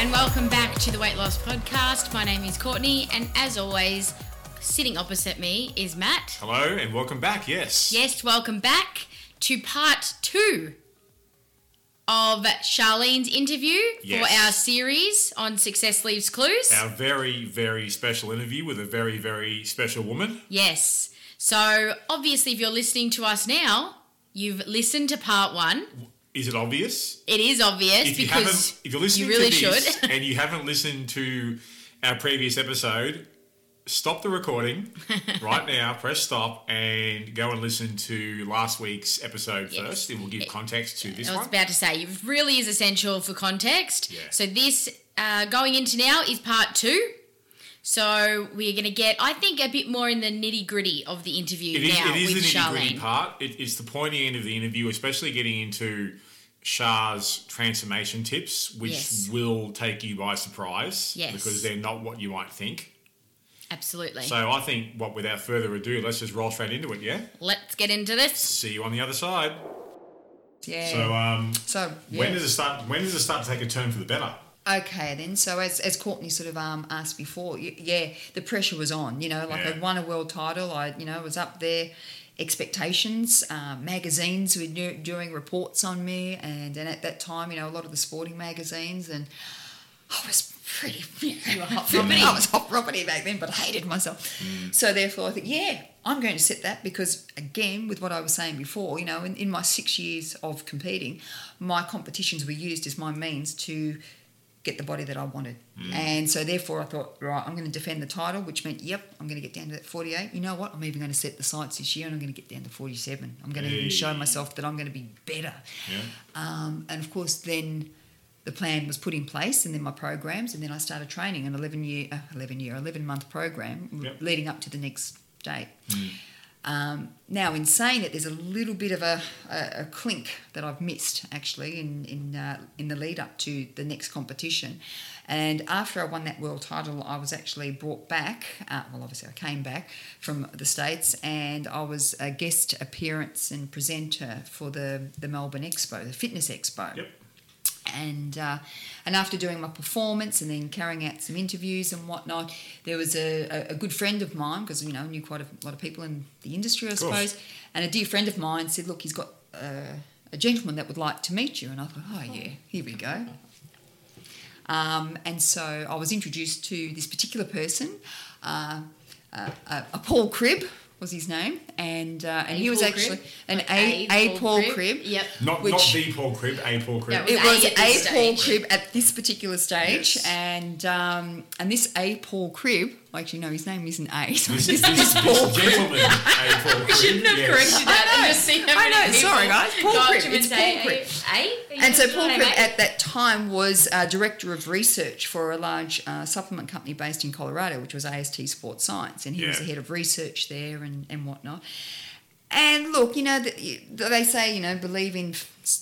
And welcome back to the Weight Loss Podcast. My name is Courtney, and as always, sitting opposite me is Matt. Hello and welcome back. Yes. Yes, welcome back to part two of Sharlene's interview Yes. for our series on Success Leaves Clues. Our very, very special interview with a very, very special woman. Yes. So, obviously, if you're listening to us now, you've listened to part one. Is it obvious? It is obvious If you because haven't, if you're listening you really to this should. and you haven't listened to our previous episode, stop the recording right now. Press stop and go and listen to last week's episode Yes. first. It will give context to this I was one. about to say, it really is essential for context. Yeah. So this uh, going into now is part two. So we're going to get, I think, a bit more in the nitty gritty of the interview It is, now it is with the nitty gritty part. It, it's the pointy end of the interview, especially getting into Shar's transformation tips, which Yes. will take you by surprise Yes. because they're not what you might think. Absolutely. So I think, what without further ado, let's just roll straight into it. Yeah. Let's get into this. See you on the other side. Yeah. So, um, So, when does it start? When does it start to take a turn for the better? Okay then. So as, as Courtney sort of um, asked before, y- yeah, the pressure was on. You know, like Yeah. I'd won a world title. I you know was up there. Expectations, um, magazines were do- doing reports on me, and, and at that time, you know, a lot of the sporting magazines, and I was pretty. You were hot property. I was hot property back then, but I hated myself. So therefore, I think, yeah, I'm going to set that because, again, with what I was saying before, you know, in, in my six years of competing, my competitions were used as my means to get the body that I wanted. And so therefore I thought, right, I'm going to defend the title, which meant, yep, I'm going to get down to that 48. You know what? I'm even going to set the sights this year and I'm going to get down to 47. I'm going to even show myself that I'm going to be better. Yeah. Um, and of course, then the plan was put in place, and then my programs, and then I started training an 11 year, uh, 11 year, 11 month program Yep. leading up to the next date. Um, now, in saying it, there's a little bit of a, a, a clink that I've missed actually in in uh, in the lead up to the next competition. And after I won that world title, I was actually brought back. Uh, well, obviously, I came back from the states, and I was a guest appearance and presenter for the the Melbourne Expo, the Fitness Expo Yep. And uh, and after doing my performance and then carrying out some interviews and whatnot, there was a, a, a good friend of mine because you know I knew quite a lot of people in the industry, I suppose, and a dear friend of mine said, "Look, he's got uh, a gentleman that would like to meet you," and I thought, "Oh yeah, here we go." Um, and so I was introduced to this particular person, uh, uh, uh, a Paul Cribb was his name, and uh, and A he was Paul actually Cribb? an Like A, a, Paul Cribb. Yep. Not Which- not the Paul Cribb, a Paul Cribb. Yeah, It was was A at a this Paul stage. Cribb at this particular stage, Yes. and um, and this A Paul Cribb. Well, actually, no, his name isn't A. Sorry, This, this, this, this this, Paul Cribb. gentleman, a Paul Cribb. We shouldn't have yes. corrected that I know. and just see how I know. Sorry, guys. Paul go up Cribb. to him and It's Paul Cribb. "Hey, hey, And so Paul name, Cribb mate?" at that time was uh, director of research for a large uh, supplement company based in Colorado, which was AST Sports Science, and he was the head of research there and, and whatnot. And look, you know, the, they say, you know, believe in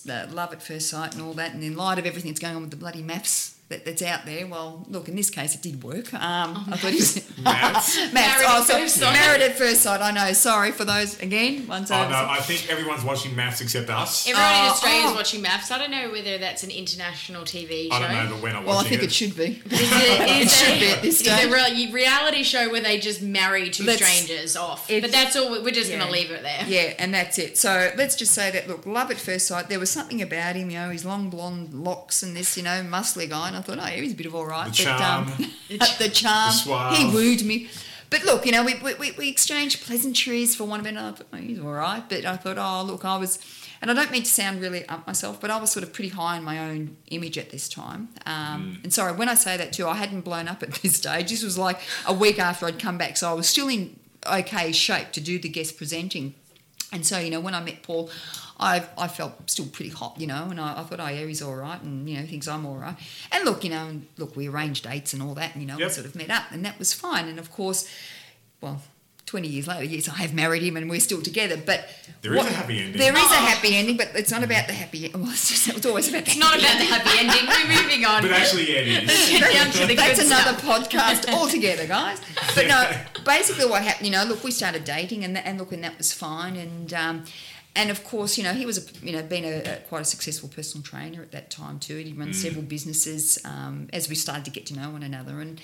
love at first sight and all that, and in light of everything that's going on with the bloody MAFS that, that's out there, well, look, in this case, it did work. Um, I thought he was MAFS? MAFS. Married Oh, at sorry. first sight. Married at first sight. I know. Sorry for those again. Once Oh over. no, I think everyone's watching MAFS except us. Everyone in Oh, Australia is oh. watching MAFS. I don't know whether that's an international TV show. I don't know, but we're not well, I think it. it should be. Is it, is should be at this is a reality show where they just marry two Let's- strangers off. But that's all. We're just going to leave it there. Yeah, and that's it. So let's just say that look, love at first sight. There was something about him, you know, his long blonde locks and this, you know, muscly guy. And I thought, oh, yeah, he's a bit of all right. The charm. But, um, the charm. The suave. he wooed me. But look, you know, we, we, we- we exchanged pleasantries for one of another. I thought, oh, he's all right. But I thought, oh, look, I was, and I don't mean to sound really up myself, but I was sort of pretty high in my own image at this time. Um, And sorry, when I say that too, I hadn't blown up at this stage. This was like a week after I'd come back. So I was still in okay shape to do the guest presenting. And so, you know, when I met Paul, I, I felt still pretty hot, you know, and I, I thought, oh, yeah, he's all right, and, you know, thinks I'm all right. And look, you know, and look, we arranged dates and all that, and, you know, Yep. we sort of met up, and that was fine. And of course, well, 20 years later, yes, I have married him and we're still together, but. There is a happy ending. There is a happy ending, but it's not about the happy ending. Well, it's, just, it's always about the It's not about the happy ending. We're moving on. But actually, yeah, it is. Get down to the That's another podcast altogether, guys. But no, basically what happened, you know, look, we started dating, and and look, and that was fine, and um, and of course, you know, he was a you know been a, a quite a successful personal trainer at that time too. and He'd run several businesses um, as we started to get to know one another, and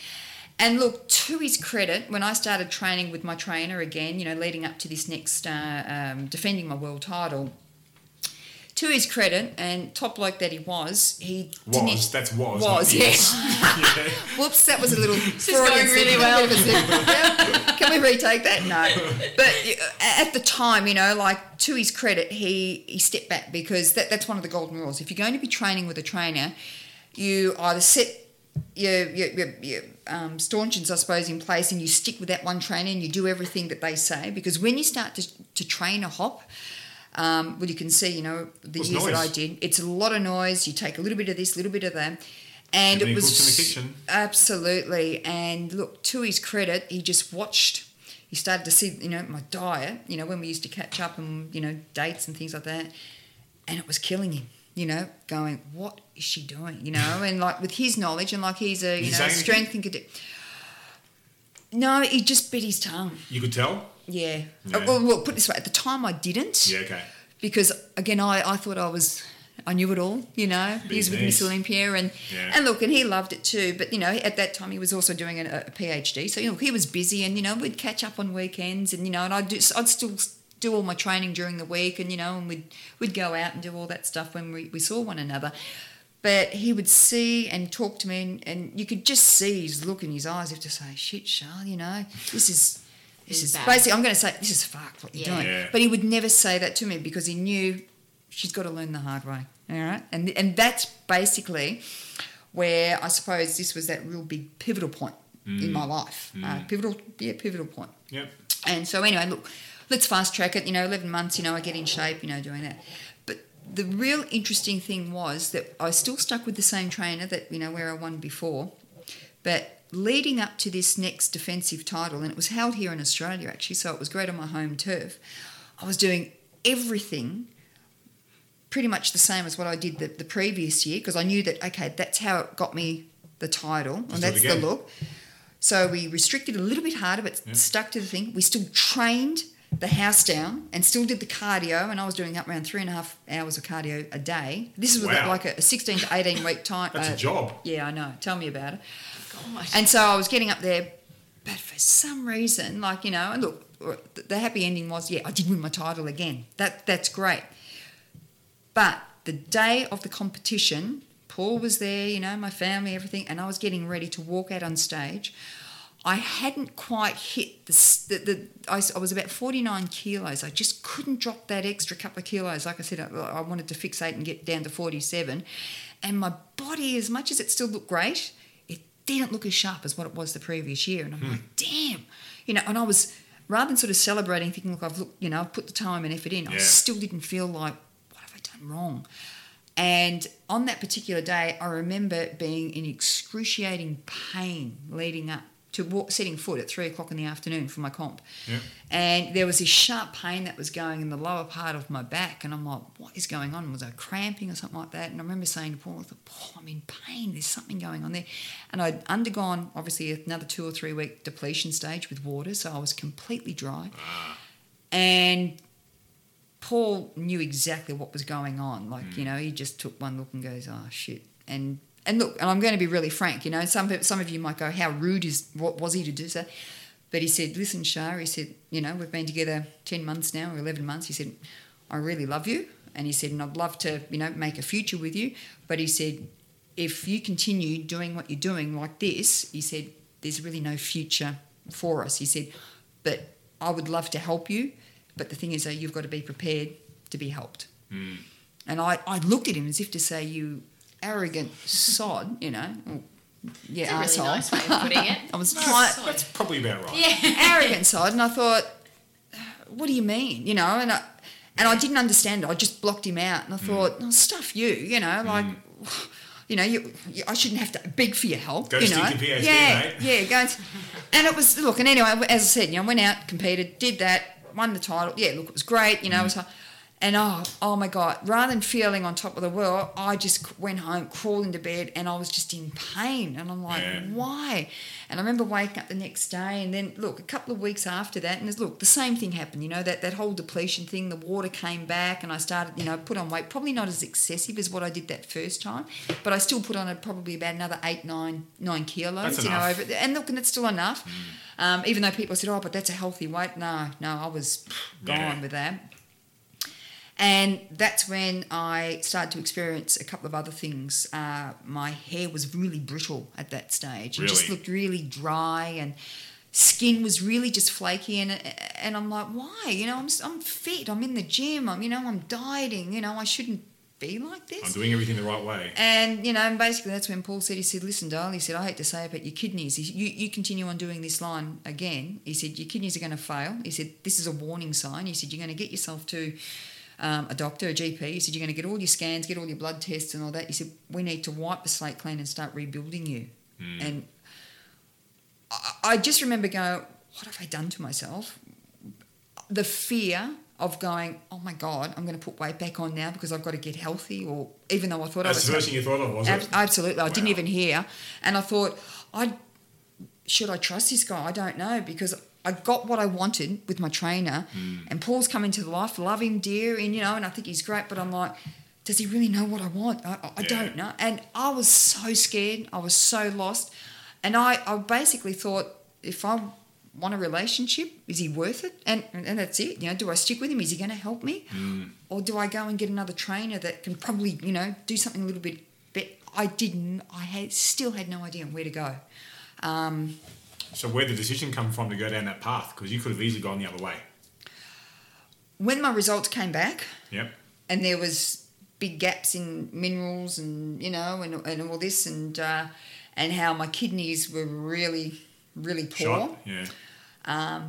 and look, to his credit, when I started training with my trainer again, you know, leading up to this next uh, um, defending my world title. To his credit, and top bloke that he was, he didn't- Was, that's was. was yes. is. Whoops, that was a little. is going really well. Can we retake that? No. But uh, at the time, you know, like to his credit, he he stepped back because that, that's one of the golden rules. If you're going to be training with a trainer, you either set your your, your, your um, stanchions, I suppose, in place, and you stick with that one trainer and you do everything that they say. Because when you start to, to train a hop, um, well, you can see, you know, the years that I did. It's a lot of noise. You take a little bit of this, a little bit of that, and it was in the kitchen. absolutely. And look, to his credit, he just watched. He started to see, you know, my diet. You know, when we used to catch up and you know dates and things like that, and it was killing him. You know, going, what is she doing? You know, and like with his knowledge and like he's a you he know strength and could. No, he just bit his tongue. You could tell? Yeah. Yeah. Oh, well, look, put it this way: at the time, I didn't Yeah, okay. because again, I, I thought I was. I knew it all, you know. He was with. Miss Olympia, and Yeah. and look, and he loved it too. But you know, at that time, he was also doing a, a PhD, so you know, he was busy, and you know, we'd catch up on weekends, and you know, and I'd do, I'd still do all my training during the week, and you know, and we'd we'd go out and do all that stuff when we, we saw one another. But he would see and talk to me, and, and you could just see his look in his eyes, if to say, "Shit, Charles, you know, this is." This This is is bad. basically, I'm going to say, this is fucked what you're Yeah. doing. Yeah. But he would never say that to me because he knew she's got to learn the hard way. All right, and and that's basically where I suppose this was that real big pivotal point in my life. Uh, pivotal, yeah, pivotal point. Yep. And so anyway, look, let's fast track it. You know, eleven months. You know, I get in shape. You know, doing that. But the real interesting thing was that I still stuck with the same trainer that you know where I won before, but leading up to this next defensive title, and it was held here in Australia actually, so it was great on my home turf. I was doing everything pretty much the same as what I did the, the previous year because I knew that okay, that's how it got me the title, and it that's the look. So we restricted a little bit harder, but stuck to the thing. We still trained the house down and still did the cardio, and I was doing up around three and a half hours of cardio a day. This was Wow. like a, a 16 to 18 week time. That's a uh, job. Yeah, I know. Tell me about it. God. And so I was getting up there, but for some reason, like you know, and look, the- the happy ending was, yeah, I did win my title again. That that's great. But the day of the competition, Paul was there, you know, my family, everything, and I was getting ready to walk out on stage. I hadn't quite hit the, the, the I, I was about 49 kilos. I just couldn't drop that extra couple of kilos. Like I said, I, I wanted to fixate and get down to 47. And my body, as much as it still looked great, it didn't look as sharp as what it was the previous year. And I'm hmm. like, damn. You know, and I was, rather than sort of celebrating, thinking, look, I've looked, you know, I've put the time and effort in, I still didn't feel like, what have I done wrong? And on that particular day, I remember being in excruciating pain leading up to walk, setting foot at three o'clock in the afternoon for my comp. Yeah. And there was this sharp pain that was going in the lower part of my back. And I'm like, what is going on? Was I cramping or something like that? And I remember saying to Paul, I thought, Paul, I'm in pain. There's something going on there. And I'd undergone, obviously, another two or three week depletion stage with water. So I was completely dry. Ah. And Paul knew exactly what was going on. Like, mm. you know, he just took one look and goes, "Oh shit." And and look, and I'm going to be really frank. You know, some some of you might go, "How rude is what was he to do so?" But he said, "Listen, Shar," he said, "You know, we've been together ten months now, or eleven months." He said, "I really love you," and he said, "And I'd love to, you know, make a future with you." But he said, "If you continue doing what you're doing like this," he said, "there's really no future for us." He said, "But I would love to help you." But the thing is, though, you've got to be prepared to be helped. Hmm. And I, I looked at him as if to say, you arrogant sod, you know. Yeah, That's a really nice way of putting it. I was trying, That's probably about right. Yeah. arrogant sod, and I thought, what do you mean? You know, and I, And I didn't understand it. I just blocked him out, and I Mm. thought, oh, stuff you, you know, like. You know, you, you, I shouldn't have to beg for your help. Go you stick know, PhD, yeah, mate. yeah, go. And, and it was look, and anyway, as I said, you know, went out, competed, did that, won the title. Yeah, look, it was great. You know, it was. Mm. And oh, oh my God! Rather than feeling on top of the world, I just went home, crawled into bed, and I was just in pain. And I'm like, Yeah. why? And I remember waking up the next day, and then look, a couple of weeks after that, and there's, look, the same thing happened. You know, that that whole depletion thing. The water came back, and I started, you know, put on weight. Probably not as excessive as what I did that first time, but I still put on a, probably about another eight, nine, nine kilos. That's you know, enough. over and look, and it's still enough. Um, even though people said, "Oh, but that's a healthy weight," no, no, I was gone Yeah. with that. And that's when I started to experience a couple of other things. Uh, my hair was really brittle at that stage. It just looked really dry and skin was really just flaky. And, and I'm like, why? You know, I'm, I'm fit. I'm in the gym. I'm, you know, I'm dieting. You know, I shouldn't be like this. I'm doing everything the right way. And you know, and basically that's when Paul said, he said, "Listen, darling," he said, "I hate to say it, but your kidneys. You you continue on doing this line again." He said, "Your kidneys are going to fail." He said, "This is a warning sign." He said, "You're going to get yourself to um, a doctor, a GP." He said, "You're going to get all your scans, get all your blood tests, and all that." He said, "We need to wipe the slate clean and start rebuilding you." And I, I just remember going, "What have I done to myself?" The fear of going, "Oh my God, I'm going to put weight back on now because I've got to get healthy," or even though I thought I That's the first thing you thought of, was Ab- it? absolutely. I didn't even hear. And I thought, I should I trust this guy? I don't know because I got what I wanted with my trainer, Hmm. and Paul's come into the life. Love him, dear, and you know, and I think he's great. But I'm like, does he really know what I want? I, I, Yeah. don't know. And I was so scared. I was so lost, and I, I basically thought, if I want a relationship, is he worth it? And and that's it. You know, do I stick with him? Is he going to help me, or do I go and get another trainer that can probably you know do something a little bit? But I didn't. I had still had no idea where to go. Um, So where did the decision come from to go down that path? Because you could have easily gone the other way. when my results came back, Yep. and there was big gaps in minerals and you know and, and all this and uh, and how my kidneys were really really poor. Shot. Yeah.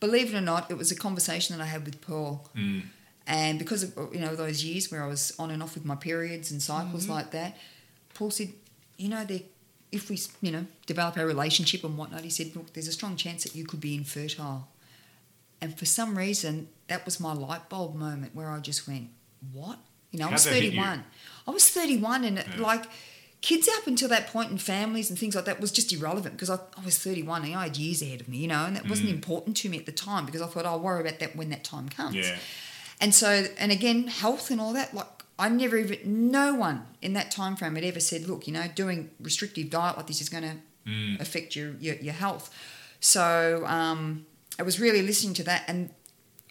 Believe it or not, it was a conversation that I had with Paul. Mm. And because of you know those years where I was on and off with my periods and cycles like that, Paul said, you know, there, if we you know develop our relationship and whatnot, he said, look, there's a strong chance that you could be infertile. And for some reason, that was my light bulb moment where I just went, what? You know, I How'd was that hit you? 31. I was 31, and it, Yeah. like kids up until that point and families and things like that was just irrelevant because I, I was 31 and I had years ahead of me, you know, and that wasn't mm. important to me at the time because I thought I'll worry about that when that time comes. Yeah. And so, and again, health and all that, like I never even, no one in that time frame had ever said, look, you know, doing restrictive diet like this is going to Mm. affect your, your, your health. So um, I was really listening to that and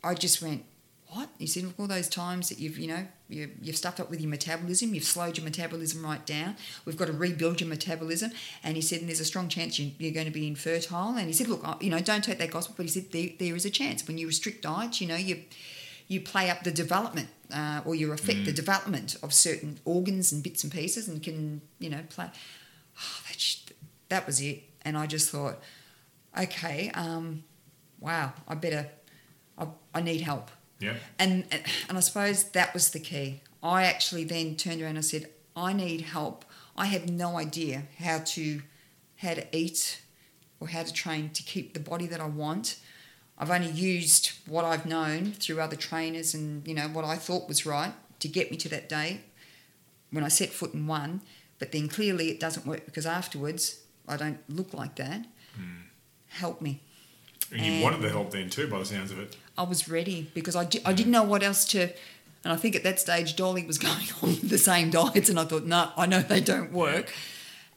I just went, what? He said, look, all those times that you've, you know, you, you've stuffed up with your metabolism, you've slowed your metabolism right down. We've got to rebuild your metabolism. And he said, and there's a strong chance you, you're going to be infertile. And he said, look, you know, don't take that gospel, but he said, there, there is a chance. When you restrict diets, you know, you you play up the development uh, or you affect the development of certain organs and bits and pieces and can, you know, play. Oh, that, sh- that was it. And I just thought, okay, um, wow, I better, I, I need help. Yeah. And, and I suppose that was the key. I actually then turned around and said, I need help. I have no idea how to how to eat or how to train to keep the body that I want. I've only used what I've known through other trainers and you know what I thought was right to get me to that day when I set foot in one. But then clearly it doesn't work because afterwards I don't look like that. Hmm. Help me. And you And- wanted the help then too, by the sounds of it. I was ready because I, di- I hmm. didn't know what else to. And I think at that stage, Dolly was going on the same diets, and I thought, no, I know they don't work.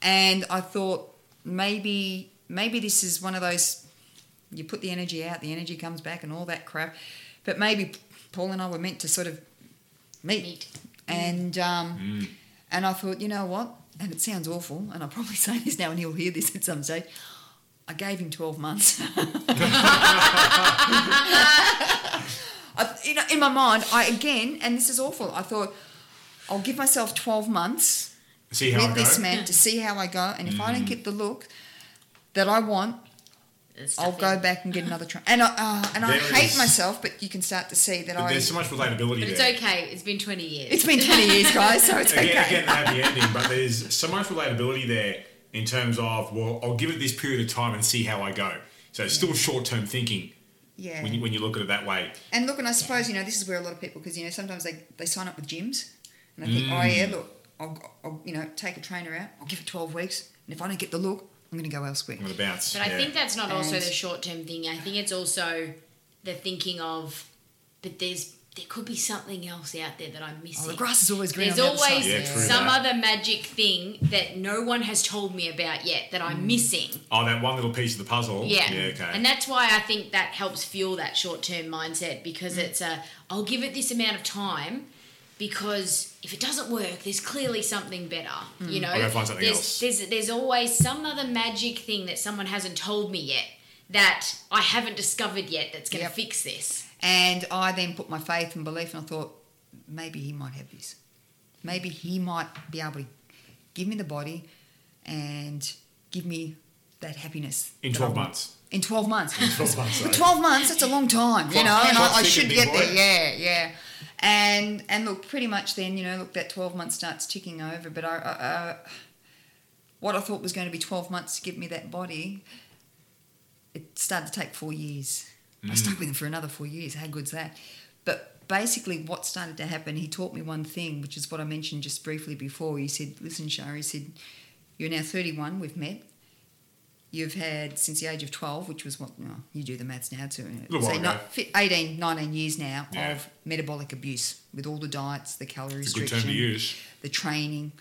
And I thought maybe maybe this is one of those you put the energy out, the energy comes back, and all that crap. But maybe Paul and I were meant to sort of meet, Meet. and mm. um, mm. and I thought, you know what? And it sounds awful, and I'll probably say this now, and he'll hear this at some stage. I gave him twelve months. I, you know, in my mind, I again, and this is awful. I thought I'll give myself twelve months See how I with go. this man to see how I go, and if I don't mm. get the look that I want, the I'll go in. back and get another try. And I uh, and I hate is- myself, but you can start to see that But I. there's so much relatability But it's there. okay. It's been 20 years. It's been 20 years, guys, so it's Again, okay. again, the happy ending, but there's so much relatability there in terms of, well, I'll give it this period of time and see how I go. So it's still short term thinking yeah. when, you, when you look at it that way. And look, and I suppose you know this is where a lot of people, because you know sometimes they, they sign up with gyms, and they think, Mm. oh yeah, look, I'll, I'll you know take a trainer out, I'll give it twelve weeks, and if I don't get the look, I'm going to go elsewhere. I'm going to bounce. But I think that's not also the short term thing. I think it's also the thinking of, but there's there could be something else out there that I'm missing. Oh, the grass is always green. There's on the other always side. Yeah, some that. other magic thing that no one has told me about yet that I'm Mm. missing. Oh, that one little piece of the puzzle. Yeah. Yeah, okay. And that's why I think that helps fuel that short term mindset because Mm. it's a, I'll give it this amount of time because if it doesn't work, there's clearly something better. Mm. You know, I'll go find something there's, else. There's, there's always some other magic thing that someone hasn't told me yet that I haven't discovered yet that's going to Yep. fix this. And I then put my faith and belief, and I thought maybe he might have this. Maybe he might be able to give me the body and give me that happiness in that 12 I want. months. In 12 months. In 12 months, For 12 months, that's a long time, you know, and I, I should get there. Yeah, yeah. And and look, pretty much then, you know, look, that 12 months starts ticking over. But I, I, I, what I thought was going to be 12 months to give me that body, it started to take four years. I Mm. stuck with him for another four years. How good's that? But basically, what started to happen, he taught me one thing, which is what I mentioned just briefly before. He said, Listen, Shari, he said, You're now 31, we've met. You've had since the age of 12, which was what, oh, you do the maths now too. little while say ago. not, 18, 19 years now Yeah. of metabolic abuse with all the diets, the calorie It's restriction, term to use. the training.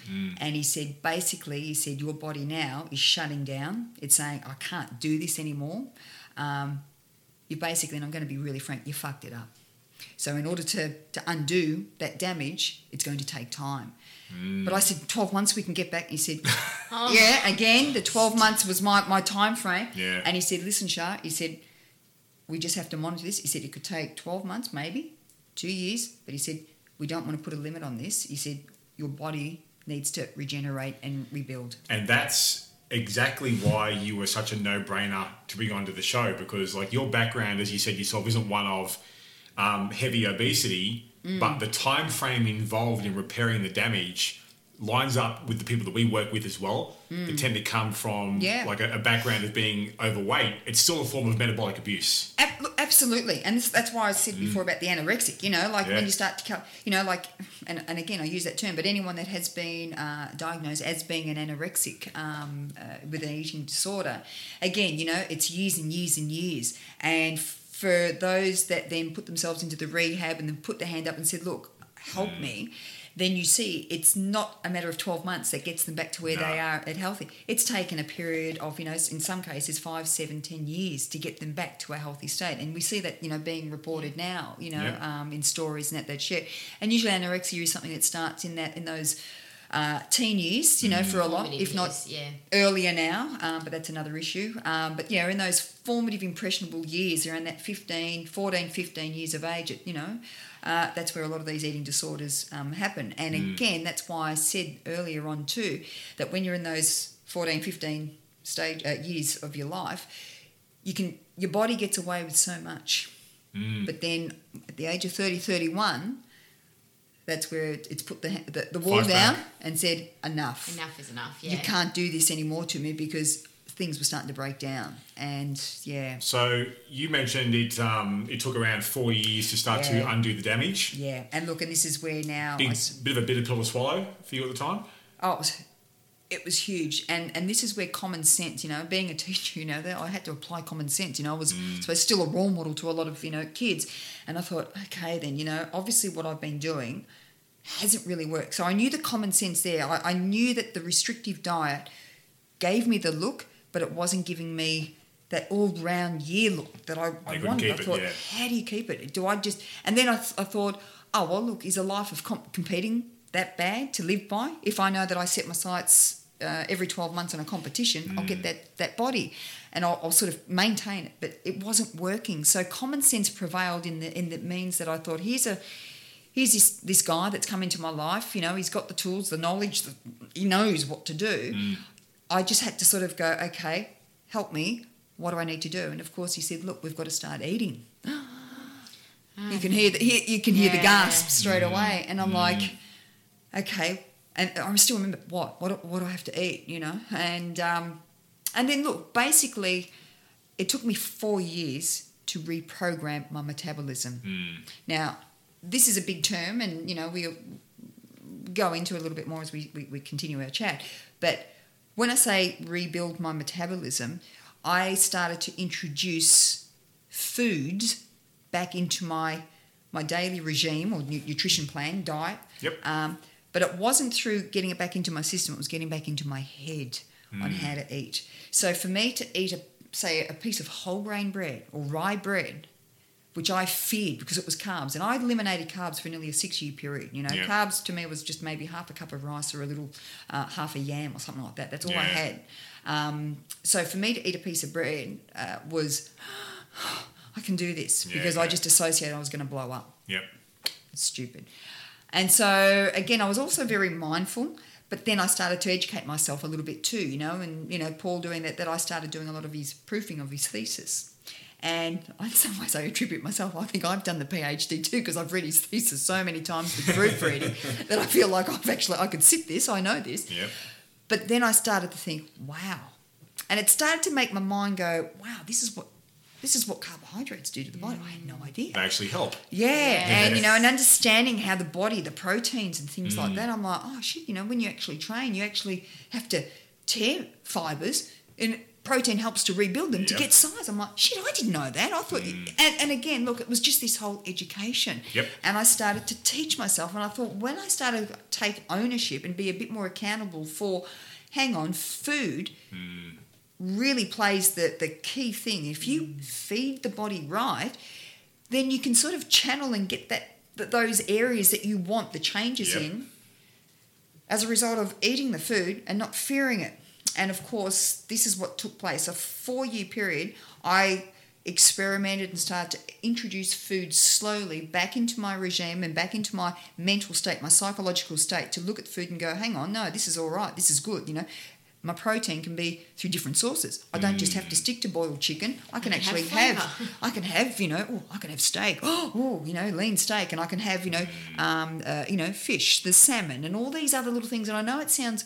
And he said, basically, he said, your body now is shutting down. It's saying, I can't do this anymore. Um, you basically, and I'm going to be really frank, you fucked it up. So in order to, to undo that damage, it's going to take time. But I said, 12 months we can get back. He said, yeah, again, the 12 months was my, my time frame. Yeah. And he said, listen, Shar, he said, we just have to monitor this. He said it could take 12 months, maybe two years. But he said, we don't want to put a limit on this. He said, your body needs to regenerate and rebuild. And that's exactly why you were such a no-brainer to bring onto the show because, like, your background, as you said yourself, isn't one of um, heavy obesity, Mm. but the time frame involved in repairing the damage lines up with the people that we work with as well. That tend to come from Mm. Yeah. like a, a background of being overweight. It's still a form of metabolic abuse. Ab- absolutely, and this, that's why I said before about the anorexic. You know, like Yeah. when you start to cut, you know, like, and, and again I use that term, but anyone that has been uh, diagnosed as being an anorexic um, uh, with an eating disorder, again, you know, it's years and years and years, and for those that then put themselves into the rehab and then put their hand up and said, "Look, help me." Then you see it's not a matter of 12 months that gets them back to where No. they are at healthy. It's taken a period of, you know, in some cases, five, seven, ten years to get them back to a healthy state. And we see that, you know, being reported now, you know, um, in stories and that they share. And usually anorexia is something that starts in that in those uh, teen years, you know, for a lot, Formative if not years, yeah. earlier now, um, but that's another issue. Um, but yeah, in those formative, impressionable years, around that 15, 14, 15 years of age, you know, uh, that's where a lot of these eating disorders um, happen. And again, that's why I said earlier on too that when you're in those 14, 15 stage uh, years of your life, you can your body gets away with so much. But then at the age of 30, 31, that's where it's put the, the, the wall Fires down back. and said, enough Enough is enough. Yeah. you can't do this anymore to me because things were starting to break down. And yeah, So you mentioned it. Um, it took around four years to start Yeah. to undo the damage. yeah. And look, and this is where now I Big, s bit of a bitter pill to swallow for you at the time. oh, it was, huge. And and this is where common sense, you know, being a teacher, you know, that I had to apply common sense. You know, I was so it's still a role model to a lot of you know kids. And I thought, okay, then you know, obviously what I've been doing hasn't really worked. So I knew the common sense there. I, I knew that the restrictive diet gave me the look, but it wasn't giving me that all round year look that I, I wanted. I it, thought, yeah. how do you keep it? Do I just. And then I, th- I thought, oh, well, look, is a life of comp- competing that bad to live by? If I know that I set my sights uh, every 12 months on a competition, I'll Mm. get that, that body and I'll, I'll sort of maintain it. But it wasn't working. So common sense prevailed in the in the means that I thought, here's a here's this this guy that's come into my life. You know, he's got the tools, the knowledge, the, he knows what to do. I just had to sort of go, okay, help me. what do I need to do? And of course, he said, look, we've got to start eating. you can hear the hear, you can hear the gasp straight away, and I'm like, okay. And I still remember what what what do I have to eat? You know, and um, and then look, basically, it took me four years to reprogram my metabolism. Now, this is a big term, and you know we'll go into a little bit more as we, we, we continue our chat. But when I say rebuild my metabolism, I started to introduce foods back into my my daily regime or nutrition plan, diet. Yep. Um, but it wasn't through getting it back into my system; it was getting back into my head on how to eat. So for me to eat a say a piece of whole grain bread or rye bread, which I feared because it was carbs, and I eliminated carbs for nearly a six year period. You know, Yeah. carbs to me was just maybe half a cup of rice or a little uh, half a yam or something like that. That's all I had. Um, so for me to eat a piece of bread uh, was, I can do this Yeah, because I just associated I was going to blow up. Yep. It's stupid. And so again, I was also very mindful. But then I started to educate myself a little bit too, you know, and you know, Paul doing that, that I started doing a lot of his proofing of his thesis. And in some ways, I attribute myself. I think I've done the PhD too because I've read his thesis so many times with proofreading that I feel like I've actually I could sit this. I know this. Yep. But then I started to think, wow, and it started to make my mind go, wow, this is what this is what carbohydrates do to the body. I had no idea. They actually help. Yeah, and you know, and understanding how the body, the proteins and things Mm. like that, I'm like, oh shit, you know, when you actually train, you actually have to tear fibers, and protein helps to rebuild them to get size. I'm like, shit, I didn't know that. I thought, and, and again, look, it was just this whole education. Mm. Yep. And I started to teach myself, and I thought, when I started to take ownership and be a bit more accountable for, hang on, food really plays the, the key thing. If you mm. feed the body right, then you can sort of channel and get that, that those areas that you want the changes Yep. in as a result of eating the food and not fearing it. And of course, this is what took place. A four year period, I experimented and started to introduce food slowly back into my regime and back into my mental state, my psychological state to look at food and go, hang on, no, this is all right, this is good, you know. My protein can be through different sources. I don't just have to stick to boiled chicken. I can have actually have, flavour. I can have, you know, oh, I can have steak. Oh, you know, lean steak, and I can have, you know, um, uh, you know, fish, the salmon, and all these other little things. And I know it sounds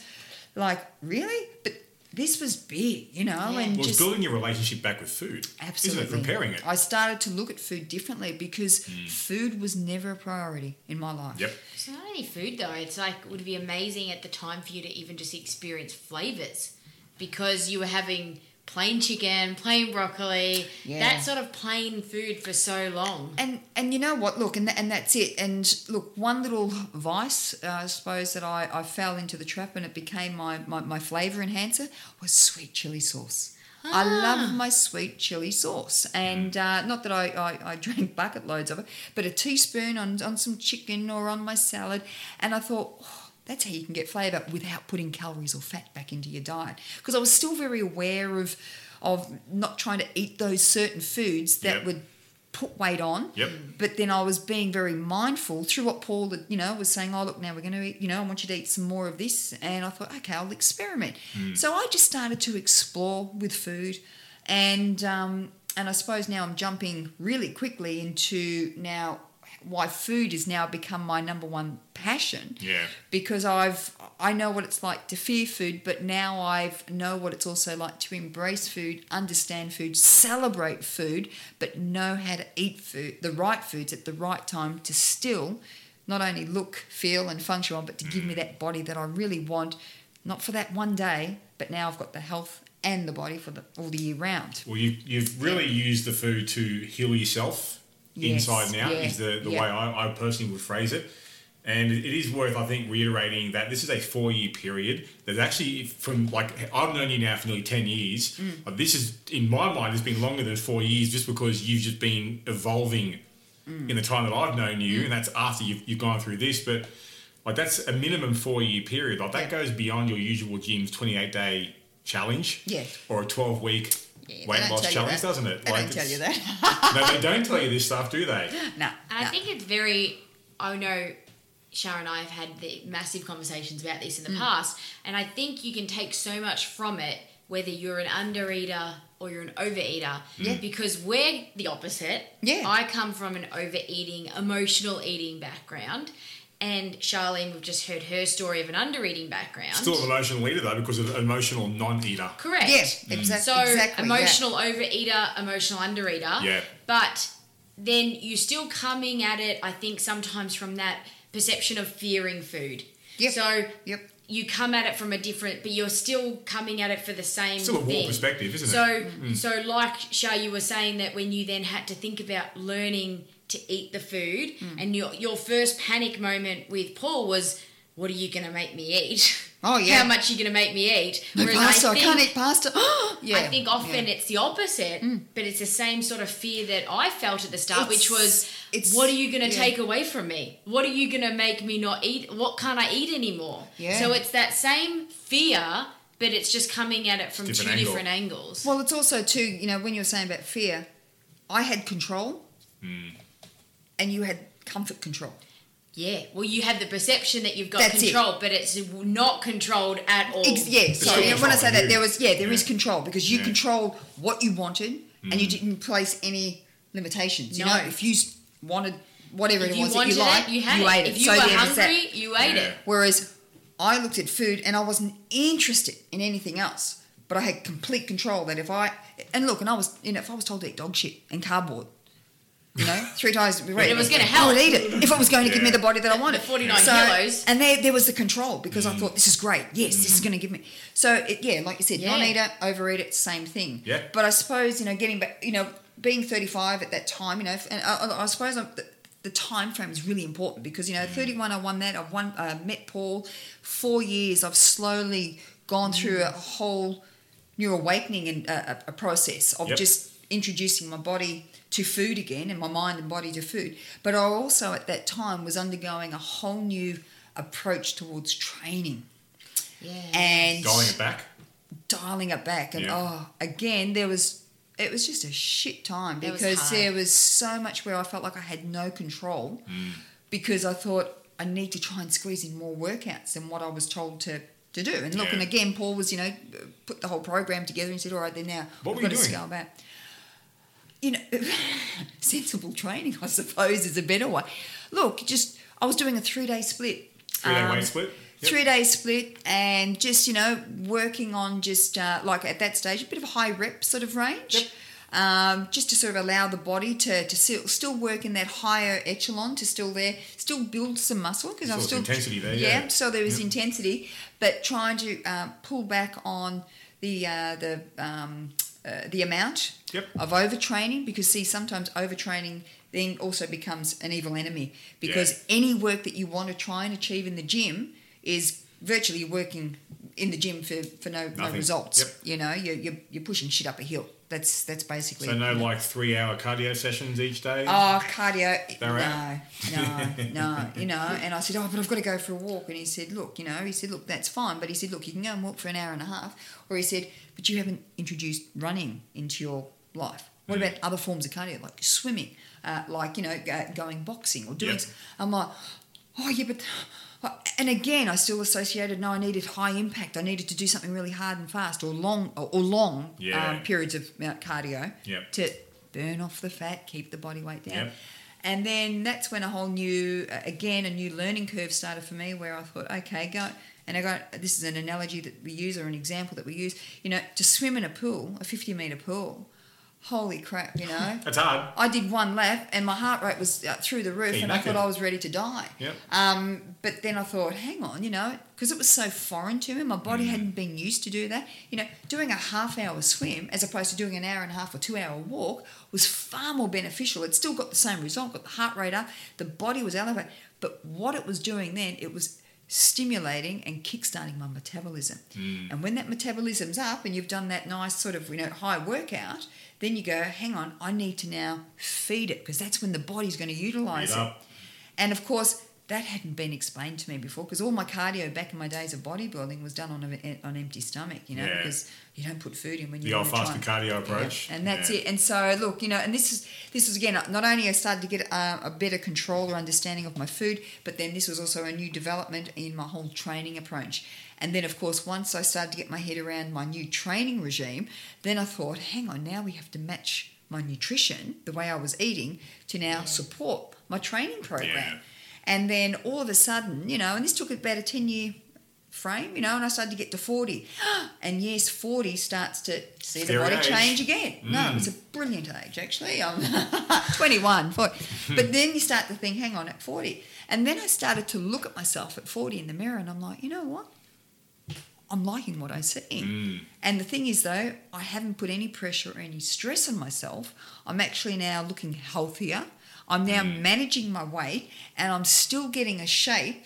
like really, but this was big, you know, Yeah. and Well, it's just building your relationship back with food. absolutely Isn't it? Preparing it. I started to look at food differently because hmm. food was never a priority in my life. Yep. It's not only food though. It's like it would be amazing at the time for you to even just experience flavors because you were having plain chicken, plain broccoli, Yeah. that sort of plain food for so long. And and you know what? Look, and and that's it. And look, one little vice, uh, I suppose that I, I fell into the trap, and it became my my, my flavor enhancer was sweet chili sauce. I love my sweet chili sauce, and uh, not that I, I, I drank bucket loads of it, but a teaspoon on, on some chicken or on my salad, and I thought, oh, that's how you can get flavour without putting calories or fat back into your diet. Because I was still very aware of of not trying to eat those certain foods that Yep. would put weight on. Yep. But then I was being very mindful through what Paul, you know, was saying. Oh, look, now we're going to eat. You know, I want you to eat some more of this. And I thought, okay, I'll experiment. So I just started to explore with food, and um, and I suppose now I'm jumping really quickly into now why food has now become my number one passion Yeah. because I've I know what it's like to fear food, but now I've know what it's also like to embrace food, understand food, celebrate food, but know how to eat food, the right foods at the right time to still not only look, feel, and function well, but to give me mm. that body that I really want, not for that one day, but now I've got the health and the body for the all the year round. Well, you, you've really used the food to heal yourself Yes, inside and out, yeah, is the, the yeah. way I, I personally would phrase it. And it is worth, I think, reiterating that this is a four year period. There's actually, from like, I've known you now for nearly 10 years. Mm. This is, in my mind, has been longer than four years just because you've just been evolving Mm. in the time that I've known you. And that's after you've, you've gone through this. But like, that's a minimum four year period. Like, that Yeah. goes beyond your usual gym's 28 day challenge Yeah. or a 12 week Yeah, weight loss challenge, that. doesn't it? They Like, don't tell you that. no, they don't tell you this stuff, do they? no. And I no. think it's very. I know Sharon and I have had the massive conversations about this in Mm. the past, and I think you can take so much from it whether you're an undereater or you're an overeater. Yeah. Because we're the opposite. Yeah. I come from an overeating, emotional eating background. And Sharlene, we've just heard her story of an undereating background. Still an emotional eater though, because of an emotional non-eater. Correct. Yeah, exact- So exactly, yeah. emotional overeater, emotional undereater. Yeah. But then you're still coming at it, I think, sometimes from that perception of fearing food. Yep. So Yep. you come at it from a different, but you're still coming at it for the same Still a thing. warped perspective, isn't so, it? Mm. So, like Shar, you were saying that when you then had to think about learning to eat the food, Mm. and your your first panic moment with Paul was, "What are you going to make me eat? Oh, yeah. How much are you going to make me eat?" No Whereas pasta. I, think- can't eat pasta. yeah. I think often yeah. Mm. it's the opposite, but it's the same sort of fear that I felt at the start, which was, it's- what are you going to yeah. take away from me? What are you going to make me not eat? What can't I eat anymore? Yeah. So it's that same fear, but it's just coming at it from Different two angle. different angles. Well, it's also too, you know, when you were saying about fear, I had control, Hmm. And you had comfort control. yeah. Well, you have the perception that you've got That's it. control, but it's not controlled at all. Ex- yeah, still sorry. When I say that, there was yeah, there is Yeah. control because you Yeah. controlled what you wanted, and you Mm. didn't place any limitations. You No. know, if you wanted whatever If it you was that you liked, it, you had it. ate If you So were there was that. you ate Yeah. it. Whereas I looked at food and I wasn't interested in anything else. But I had complete control that if I and look, and I was you know if I was told to eat dog shit and cardboard, you know, three times a week, it was gonna help. I would eat it if it was going to give me the body that I wanted. The 49 So- kilos. and there there was the control because I thought this is great. Yes, this is going to give me. So it, yeah, like you said, Yeah. non-eater, overeater, same thing. Yeah. But I suppose you know, getting back, you know, being 35 at that time, you know, and I, I- I suppose I'm, the, the time frame is really important because you know, 31, I won that. I've won, uh, met Paul. Four years, I've slowly gone through a whole new awakening and uh, a, a process of Yep. just introducing my body to food again and my mind and body to food. But I also at that time was undergoing a whole new approach towards training Yeah. and Dialing it back. dialing it back and Yeah. oh again there was it was just a shit time That was because there was so much where I felt like I had no control mm. because I thought I need to try and squeeze in more workouts than what I was told to to do and look Yeah. and again Paul was you know put the whole program together and said all right then now What we've were got to doing? scale back you know sensible training I suppose is a better way look just I was doing a three day split Three day Um, weight split. Yep. three day split and just you know working on just uh, like at that stage a bit of a high rep sort of range Yep. um, just to sort of allow the body to, to still, still work in that higher echelon to still there still build some muscle because I'm Still still intensity there, yeah. so there was intensity but trying to um, pull back on the uh, the um, uh, the amount Yep. of overtraining because see sometimes overtraining then also becomes an evil enemy because Yeah. any work that you want to try and achieve in the gym is virtually working in the gym for, for no, no results. Yep. You know, you're, you're, you're pushing shit up a hill. That's that's basically. So no like three hour cardio sessions each day. Oh, cardio. They're no, no, no. You know, and I said, oh, but I've got to go for a walk. And he said, look, you know, he said, look, that's fine. But he said, look, you can go and walk for an hour and a half. Or he said, but you haven't introduced running into your life. What Mm. about other forms of cardio, like swimming, uh, like you know, go- going boxing or doing? Yep. I'm like, oh yeah, but. And again, I still associated. No, I needed high impact. I needed to do something really hard and fast, or long, or, or long Yeah. um, periods of uh, cardio Yep. to burn off the fat, keep the body weight down. Yep. And then that's when a whole new, uh, again, a new learning curve started for me where I thought, okay, go. And I got this is an analogy that we use or an example that we use. You know, to swim in a pool, a 50 metre pool, holy crap, you know. That's hard. I did one lap and my heart rate was uh, through the roof and I thought I was ready to die. Yep. Um, but then I thought, hang on, you know, because it was so foreign to me, my body Mm. hadn't been used to do that. You know, doing a half hour swim as opposed to doing an hour and a half or two hour walk was far more beneficial. It still got the same result, got the heart rate up, the body was elevated. But what it was doing then, it was stimulating and kickstarting my metabolism. Mm. And when that metabolism's up and you've done that nice sort of you know high workout, then you go, hang on, I need to now feed it because that's when the body's going to utilize Feed it. And of course, that hadn't been explained to me before because all my cardio back in my days of bodybuilding was done on a, on empty stomach, you know, Yeah. because you don't put food in when The you old fasted and- cardio approach. yeah, and that's Yeah. it. And so, look, you know, and this is this was again not only I started to get uh, a better control or understanding of my food, but then this was also a new development in my whole training approach. And then, of course, once I started to get my head around my new training regime, then I thought, hang on, now we have to match my nutrition, the way I was eating, to now support my training program. And then all of a sudden, you know, and this took about a 10 year frame, you know, and I started to get to 40. And yes, 40 starts to see the body age. change again. No, mm. it's a brilliant age, actually. I'm 21. 40. But then you start to think, hang on, at 40. And then I started to look at myself at 40 in the mirror and I'm like, you know what? I'm liking what I see. Mm. And the thing is, though, I haven't put any pressure or any stress on myself. I'm actually now looking healthier. I'm now mm. managing my weight and I'm still getting a shape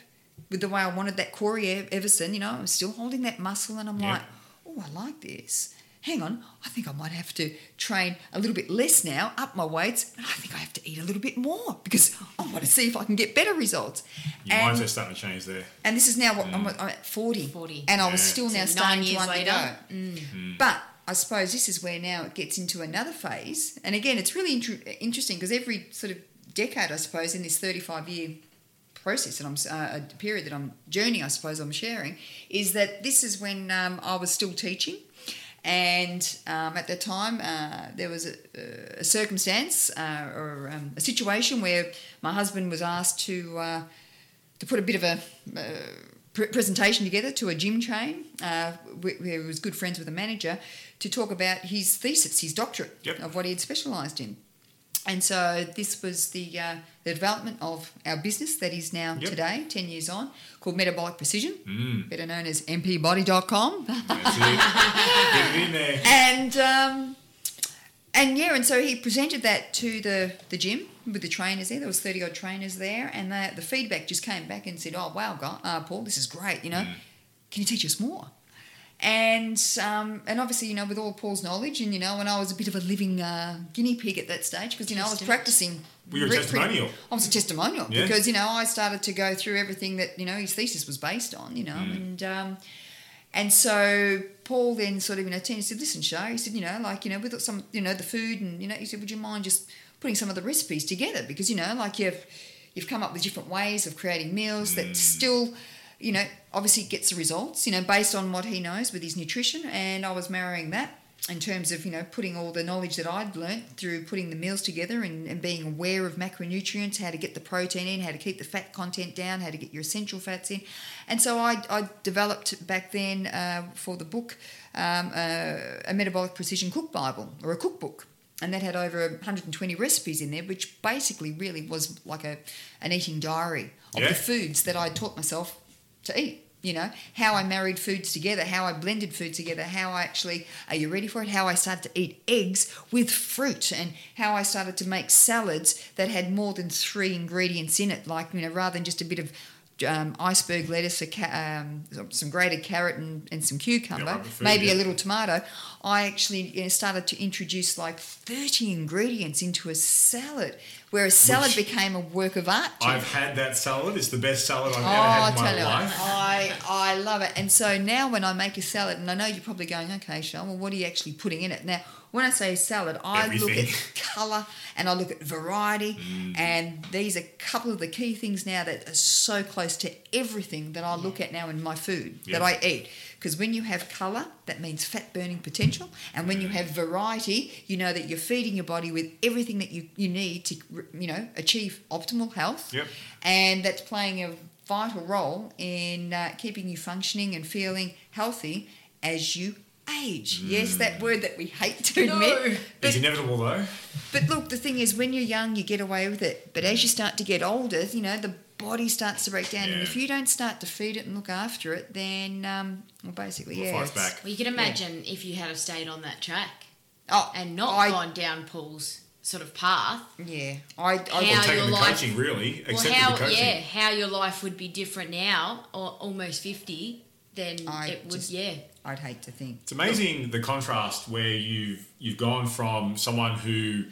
with the way I wanted that Cory Everson. You know, I'm still holding that muscle and I'm Yeah. like, oh, I like this. Hang on, I think I might have to train a little bit less now, up my weights, and I think I have to eat a little bit more because I want to see if I can get better results. Your And- mindset's starting to change there. and this is now what I'm, mm. I'm at 40. 40. And I was Yeah. still now So starting nine to years undergo. later. Mm. But I suppose this is where now it gets into another phase. And again, it's really inter- interesting because every sort of decade, I suppose, in this 35 year process that I'm uh, a period that I'm journey, I suppose I'm sharing, is that this is when um, I was still teaching. And um, at the time, uh, there was a, a circumstance uh, or um, a situation where my husband was asked to uh, to put a bit of a uh, pre- presentation together to a gym chain, uh, where he was good friends with the manager, to talk about his thesis, his doctorate Yep. of what he had specialised in. And so this was the uh, the development of our business that is now Yep. today, 10 years on, called Metabolic Precision, Mm. better known as mpbody.com. That's it. Get it in there. and um, and yeah, and so he presented that to the, the gym with the trainers there. There was thirty odd trainers there, and the, the feedback just came back and said, "Oh wow, guy, uh, Paul, this is great. You know, can you teach us more?" And um, and obviously, you know, with all Paul's knowledge, and you know, and I was a bit of a living uh, guinea pig at that stage because you know I was Testim- practicing. Well, you're a testimonial. I was a testimonial Yeah. because you know I started to go through everything that you know his thesis was based on. You know, Mm. and um, and so Paul then sort of, you know, turned and said, listen, Shar, he said, you know, like, you know, with some, you know, the food and, you know, he said, would you mind just putting some of the recipes together? Because, you know, like you've, you've come up with different ways of creating meals that still, you know, obviously gets the results, you know, based on what he knows with his nutrition. And I was marrying that in terms of, you know, putting all the knowledge that I'd learnt through putting the meals together and, and being aware of macronutrients, how to get the protein in, how to keep the fat content down, how to get your essential fats in. And so I, I developed back then uh, for the book um, uh, a metabolic precision cook Bible or a cookbook. And that had over 120 recipes in there, which basically really was like a an eating diary of Yeah. the foods that I taught myself to eat. You know, how I married foods together, how I blended food together, how I actually, are you ready for it? How I started to eat eggs with fruit and how I started to make salads that had more than three ingredients in it, like, you know, rather than just a bit of um, iceberg lettuce, um, some grated carrot and, and some cucumber, Yeah, food, maybe yeah. a little tomato. I actually you know, started to introduce like 30 ingredients into a salad, where a salad Which- became a work of art. I've had that salad. It's the best salad I've Oh, ever had in tell my you, life. I I love it. And so now when I make a salad, and I know you're probably going, okay, Sean, well, what are you actually putting in it? Now, when I say salad, I look at colour and I look at variety, mm. and these are a couple of the key things now that are so close to everything that I look at now in my food that I eat. Because when you have colour, that means fat burning potential, and when you have variety, you know that you're feeding your body with everything that you, you need to, you know, achieve optimal health Yep. and that's playing a vital role in uh, keeping you functioning and feeling healthy as you age. Yes, that word that we hate to admit. It's inevitable though. but look, the thing is, when you're young, you get away with it. But as you start to get older, you know, the body starts to break down. And if you don't start to feed it and look after it, then, um, well, basically, It yeah. fights back. Well, you can imagine if you had have stayed on that track Oh, and not I, gone down Paul's sort of path. Yeah. I, I, How Or your taking the life- coaching really, Well, except how the coaching. yeah, how your life would be different now, or almost fifty, then I it would just- yeah. I'd hate to think. It's amazing the contrast where you've you've gone from someone who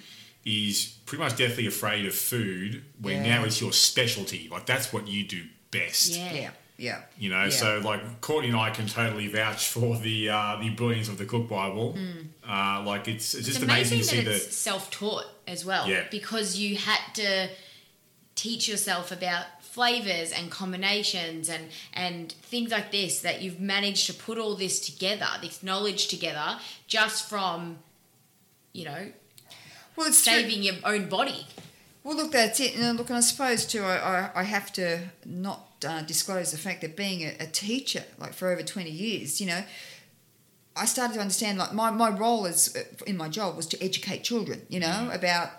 is pretty much deathly afraid of food, where Yeah. now it's your specialty. Like that's what you do best. Yeah. Yeah. Yeah. You know, Yeah. so like Courtney and I can totally vouch for the uh, the brilliance of the Cook Bible. Uh, like it's it's just It's amazing, amazing to see that the it's self-taught as well. Yeah. Because you had to teach yourself about flavors and combinations and and things like this that you've managed to put all this together, this knowledge together, just from, you know, Well, it's true. saving your own body. Well, look, that's it. And look, and I suppose too, I, I, I have to not uh, disclose the fact that being a, a teacher, like for over 20 years, you know, I started to understand like my, my role as uh, in my job was to educate children, you know, about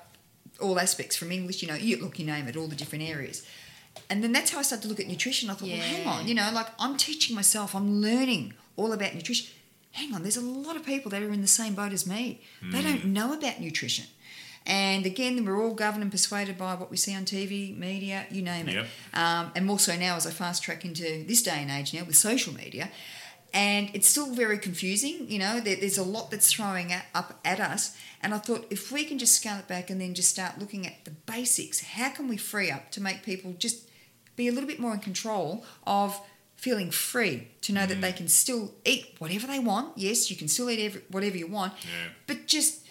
all aspects from English, you know, you look, you name it, all the different areas. And then that's how I started to look at nutrition. I thought, well, hang on, you know, like I'm teaching myself, I'm learning all about nutrition. Hang on, there's a lot of people that are in the same boat as me. They don't know about nutrition. And again, we're all governed and persuaded by what we see on TV, media, you name it. Yep. Um, and more so now as I fast track into this day and age now with social media. And it's still very confusing, you know, there, there's a lot that's throwing at, up at us. And I thought if we can just scale it back and then just start looking at the basics, how can we free up to make people just be a little bit more in control of feeling free to know that they can still eat whatever they want. Yes, you can still eat every, whatever you want, Yeah. but just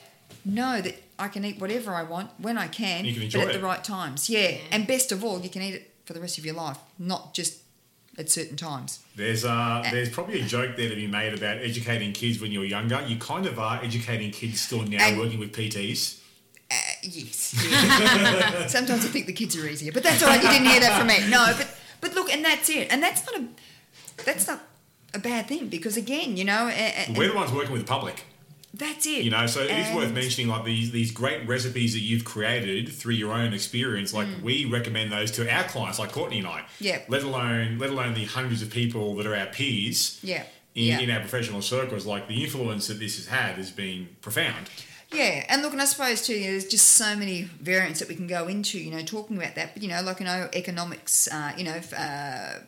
know that I can eat whatever I want when I can, You can but at it. the right times. Yeah. and best of all, you can eat it for the rest of your life, not just at certain times. There's uh, there's probably a joke there to be made about educating kids when you're younger. You kind of are educating kids still now, And- working with PTs. Uh, yes. yeah. Sometimes I think the kids are easier, but that's all right. You didn't hear that from me. No, but but look, and that's it, and that's not a that's not a bad thing because again, you know, a- a- We're the ones working with the public, that's it. you know. So it is worth mentioning, like these these great recipes that you've created through your own experience. Like we recommend those to our clients, like Courtney and I. Mm. Yeah. Let alone let alone the hundreds of people that are our peers. Yeah. In, Yeah. in our professional circles, like the influence that this has had has been profound. Yeah, and look, and I suppose too, you know, there's just so many variants that we can go into, you know, talking about that. But you know, like you know, economics, uh, you know, uh,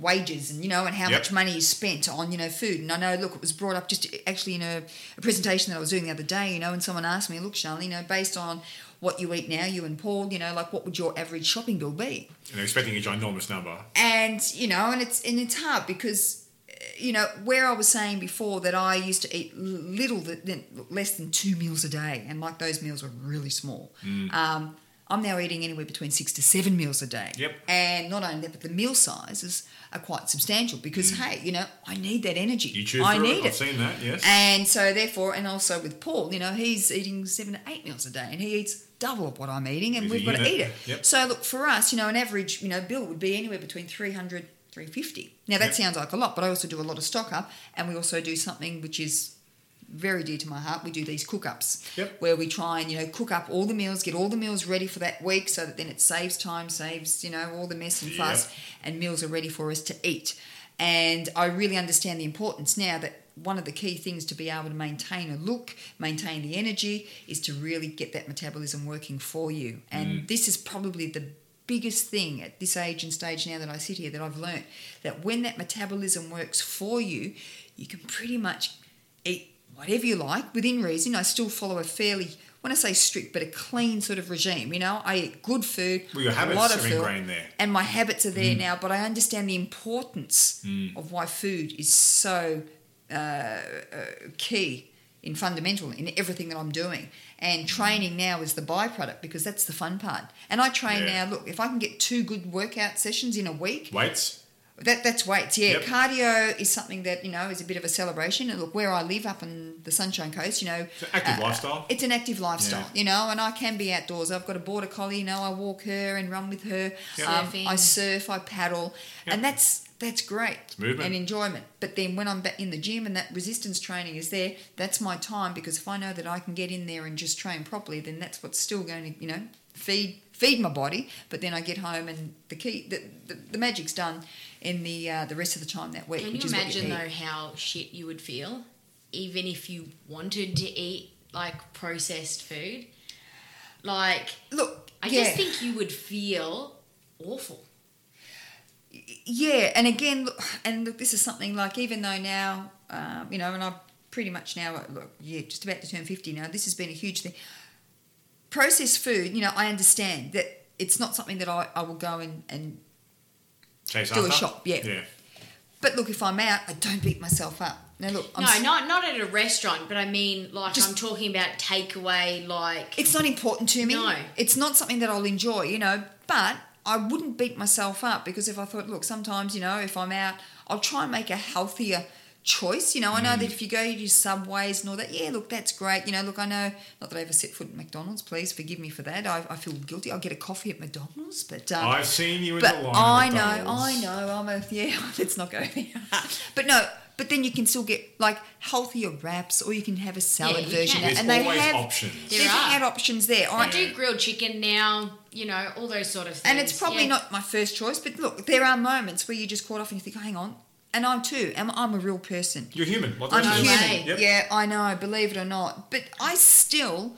wages, and you know, and how Yep. much money is spent on you know food. And I know, look, it was brought up just actually in a, a presentation that I was doing the other day, you know, and someone asked me, look, Charlie, you know, based on what you eat now, you and Paul, you know, like what would your average shopping bill be? And they're expecting a ginormous number. and you know and it's and it's hard because uh, you know where i was saying before that i used to eat little that less than two meals a day and like those meals were really small Mm. um, i'm now eating anywhere between six to seven meals a day Yep. and not only that but the meal sizes are quite substantial because hey you know i need that energy Mm. You chew I need it. it. I've seen that. Yes. and so, therefore, and also with Paul, you know, he's eating seven to eight meals a day, and he eats double of what I'm eating, and we've got to eat it. Yep. So, look, for us, you know, an average, you know, bill would be anywhere between 300, 350. Now, that Yep. sounds like a lot, but I also do a lot of stock up, and we also do something which is very dear to my heart. We do these cook ups Yep. where we try and, you know, cook up all the meals, get all the meals ready for that week so that then it saves time, saves, you know, all the mess and Yep. fuss, and meals are ready for us to eat. And I really understand the importance now that one of the key things to be able to maintain a look, maintain the energy, is to really get that metabolism working for you. And mm. this is probably the biggest thing at this age and stage now that I sit here that I've learnt that when that metabolism works for you, you can pretty much eat whatever you like within reason. I still follow a fairly, when I say strict, but a clean sort of regime. You know, I eat good food, Well, your a lot of are food, ingrained there. and my habits are there now. But I understand the importance of why food is so uh, uh, key in fundamental in everything that I'm doing. And training now is the byproduct because that's the fun part. And I train Yeah. now. Look, if I can get two good workout sessions in a week, Weights. That that's weights, yeah. Yep. Cardio is something that you know is a bit of a celebration. And look, where I live up in the Sunshine Coast, you know, It's an active uh, lifestyle. It's an active lifestyle, Yeah. you know, and I can be outdoors. I've got a border collie, you know, I walk her and run with her. Yep. Um, Surfing. I surf, I paddle, Yep. and that's that's great movement. and enjoyment. But then when I'm back in the gym and that resistance training is there, that's my time because if I know that I can get in there and just train properly, then that's what's still going to, you know, feed feed my body. But then I get home and the key, the, the, the magic's done in the uh, the rest of the time that week. Can you imagine eat. though how shit you would feel, even if you wanted to eat like processed food? Like, Look, I yeah. just think you would feel awful. Yeah, and again, look, and look, this is something like even though now, um, you know, and I'm pretty much now, uh, look, yeah, just about to turn fifty now. This has been a huge thing. Processed food, you know, I understand that it's not something that I, I will go and, and Chase Do a shop, yeah. Yeah. but look, if I'm out, I don't beat myself up. Now look, I'm no, s- not not at a restaurant, but I mean, like Just- I'm talking about takeaway. Like, it's not important to me. No. It's not something that I'll enjoy, you know, but I wouldn't beat myself up because if I thought, look, sometimes, you know, if I'm out, I'll try and make a healthier choice. You know, I know that if you go to subways and all that, yeah, look, that's great. You know, look, I know, not that I ever set foot at McDonald's, please forgive me for that. I, I feel guilty. I'll get a coffee at McDonald's, but. Um, I've seen you in but the line. I know, I know, I'm a, yeah, let's not go there. but no, but then you can still get like healthier wraps or you can have a salad you version. There's and they always have, options. There They've are. had options there. I, I do grilled chicken now, you know, all those sort of things. and it's probably Yeah. not my first choice, but look, there are moments where you just caught off and you think, hang on. And I'm too. I'm, I'm a real person. You're human. Like I'm rest of No us. human. way. Yep. Yeah, I know, believe it or not. But I still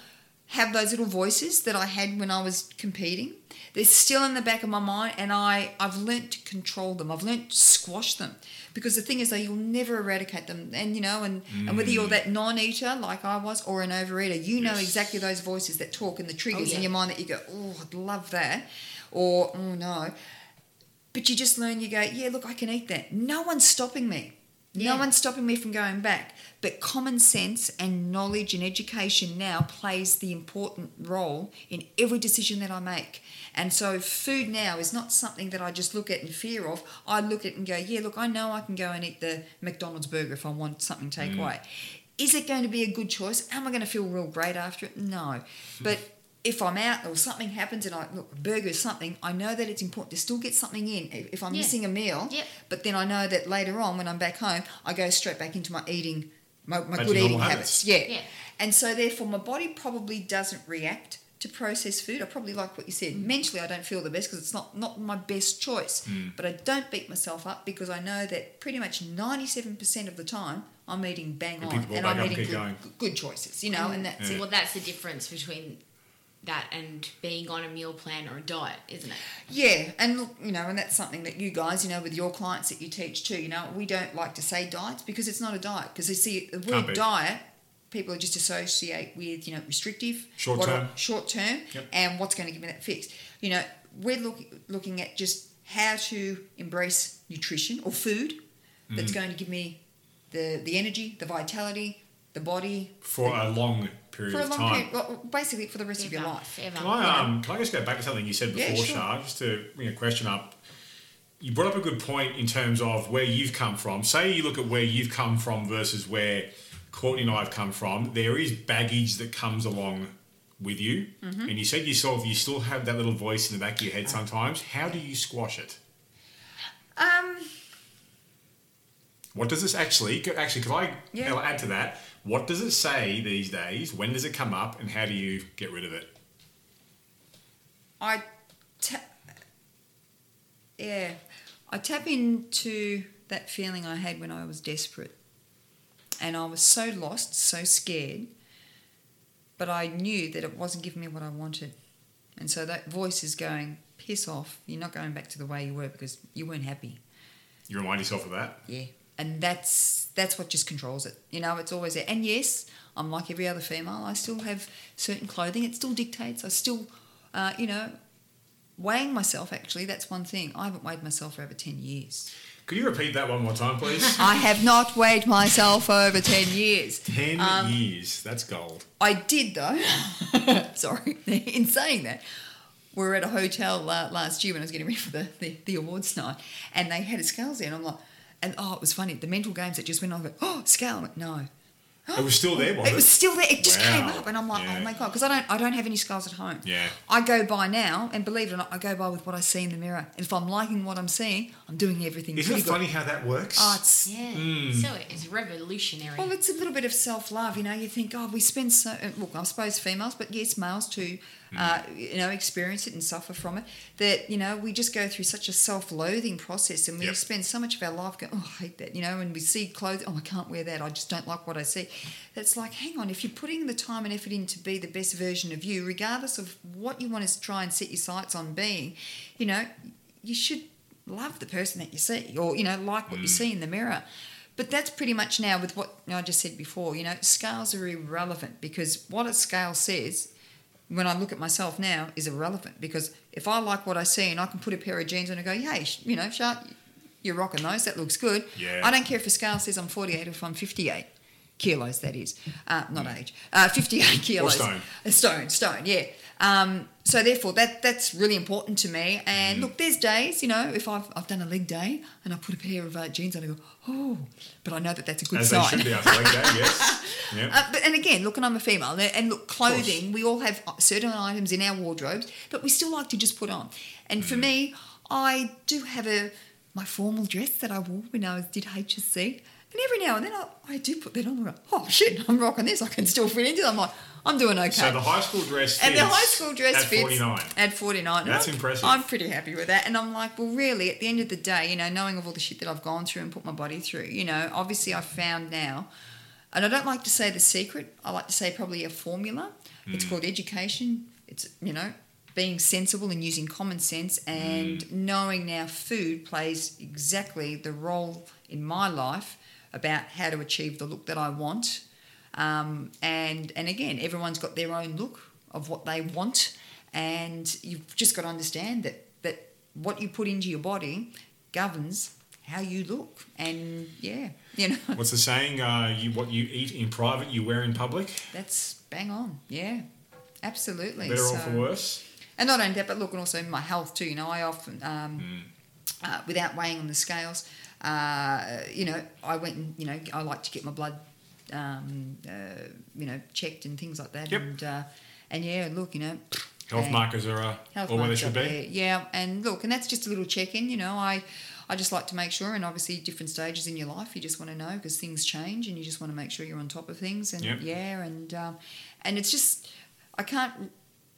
have those little voices that I had when I was competing. They're still in the back of my mind, and I, I've learnt to control them. I've learnt to squash them. Because the thing is, though, you'll never eradicate them. And, you know, and, and whether you're mm. that non eater like I was or an overeater, you know exactly those voices that talk and the triggers oh, yeah. in your mind that you go, oh, I'd love that. Or, oh, no. But you just learn, you go, yeah, look, I can eat that. No one's stopping me. No one's stopping me from going back. But common sense and knowledge and education now plays the important role in every decision that I make. And so food now is not something that I just look at in fear of. I look at it and go, yeah, look, I know I can go and eat the McDonald's burger if I want something takeaway. Mm. Is it going to be a good choice? Am I going to feel real great after it? No. But if I'm out or something happens and I look, a burger is something, I know that it's important to still get something in. If if I'm Yeah. missing a meal, Yep. but then I know that later on when I'm back home, I go straight back into my eating, my, my good eating habits. habits. Yeah. Yeah. And so therefore my body probably doesn't react to processed food. I probably like what you said. Mm. Mentally, I don't feel the best because it's not, not my best choice. But I don't beat myself up because I know that pretty much 97% of the time I'm eating bang You on. pick the ball And I'm eating good, good choices, you know, and that's it. Well, that's the difference between that and being on a meal plan or a diet, isn't it? Yeah, and look, you know, and that's something that you guys, you know, with your clients that you teach too, you know, we don't like to say diets because it's not a diet. Because they see the word diet, people just associate with, you know, restrictive, Short what- term. short term, Yep. and what's going to give me that fix. You know, we're look, looking at just how to embrace nutrition or food that's Mm. going to give me the the energy, the vitality, the body For a long period for a of long time. period, well, basically for the rest of your life. ever. Can I, um, can I just go back to something you said Yeah, before, sure. Shar, just to bring a question up? You brought up a good point in terms of where you've come from. Say you look at where you've come from versus where Courtney and I have come from. There is baggage that comes along with you. Mm-hmm. And you said yourself you still have that little voice in the back of your head sometimes. How do you squash it? Um, What does this actually, actually, could I Yeah. add to that? What does it say these days? When does it come up? And how do you get rid of it? I ta- yeah, I tap into that feeling I had when I was desperate, and I was so lost, so scared. But I knew that it wasn't giving me what I wanted, and so that voice is going, "Piss off! You're not going back to the way you were because you weren't happy." You remind yourself of that? Yeah, and that's that's what just controls it. You know, it's always there. And yes, I'm like every other female. I still have certain clothing. It still dictates. I still, uh, you know, weighing myself. Actually, that's one thing. I haven't weighed myself for over ten years. Could you repeat that one more time, please? I have not weighed myself over ten years. Ten Um, years. That's gold. I did though. Sorry, in saying that, we were at a hotel uh, last year when I was getting ready for the, the, the awards night, and they had a scales there, and I'm like, and oh, it was funny. The mental games that just went on. I go, oh, scale. I went, no. It was still there, wasn't It it? was still there. It just came up, and I'm like, Yeah. oh my god, because I don't, I don't have any scales at home. Yeah. I go by now, and believe it or not, I go by with what I see in the mirror. And if I'm liking what I'm seeing, I'm doing everything. Isn't pretty it funny how that works? Oh, it's Yeah. Hmm. So it's revolutionary. well, it's a little bit of self love, you know. You think, oh, we spend so. uh, Look, I suppose females, but yes, males too. Uh, you know, experience it and suffer from it. That you know, we just go through such a self-loathing process, and we Yep. spend so much of our life going, oh, I hate that. You know, and we see clothes, oh, I can't wear that. I just don't like what I see. That's like, hang on, if you're putting the time and effort in to be the best version of you, regardless of what you want to try and set your sights on being, you know, you should love the person that you see, or you know, like what you see in the mirror. But that's pretty much now with what I just said before. You know, scales are irrelevant because what a scale says, when I look at myself now, is irrelevant. Because if I like what I see and I can put a pair of jeans on and go, hey, you know, Shark, you're rocking those. That looks good. Yeah. I don't care if a scale says I'm 48 or if I'm 58. kilos. That is, uh, not age. Uh, Fifty-eight kilos. stone. Stone, stone. Yeah. Um, so therefore, that that's really important to me. And Mm. look, there's days, you know, if I've I've done a leg day and I put a pair of uh, jeans on, I go, oh, but I know that that's a good As sign. they should be after leg day, yes. Yeah. Uh, but, and again, look, and I'm a female, and- and look, clothing, we all have certain items in our wardrobes, but we still like to just put on. And Mm. for me, I do have a my formal dress that I wore when I was, did HSC, and every now and then I, I do put that on. and I go, oh shit, I'm rocking this. I can still fit into it. I'm like, I'm doing okay. So the high school dress fits and the high school dress at fits 49. at 49. That's I'm, impressive. I'm pretty happy with that. And I'm like, well, really, at the end of the day, you know, knowing of all the shit that I've gone through and put my body through, you know, obviously I've found now, and I don't like to say the secret, I like to say probably a formula. Hmm. It's called education. It's, you know, being sensible and using common sense and Hmm. knowing now food plays exactly the role in my life about how to achieve the look that I want. Um, and and again, everyone's got their own look of what they want, and you've just got to understand that that what you put into your body governs how you look. And yeah, you know, What's the saying? Uh, you, what you eat in private, you wear in public. that's bang on. Yeah, absolutely. Better or So- for worse. and not only that, but look, and also my health too. You know, I often, um, Hmm. uh, without weighing on the scales, uh, you know, I went and you know, I like to get my blood, um, uh, you know, checked and things like that. Yep. And uh, and yeah, look, you know, Health markers are uh, Health all where they should be. there. Yeah, and look, and that's just a little check-in. You know, I, I just like to make sure, and obviously different stages in your life, you just want to know because things change, and you just want to make sure you're on top of things. And Yep. yeah, and um, and it's just I can't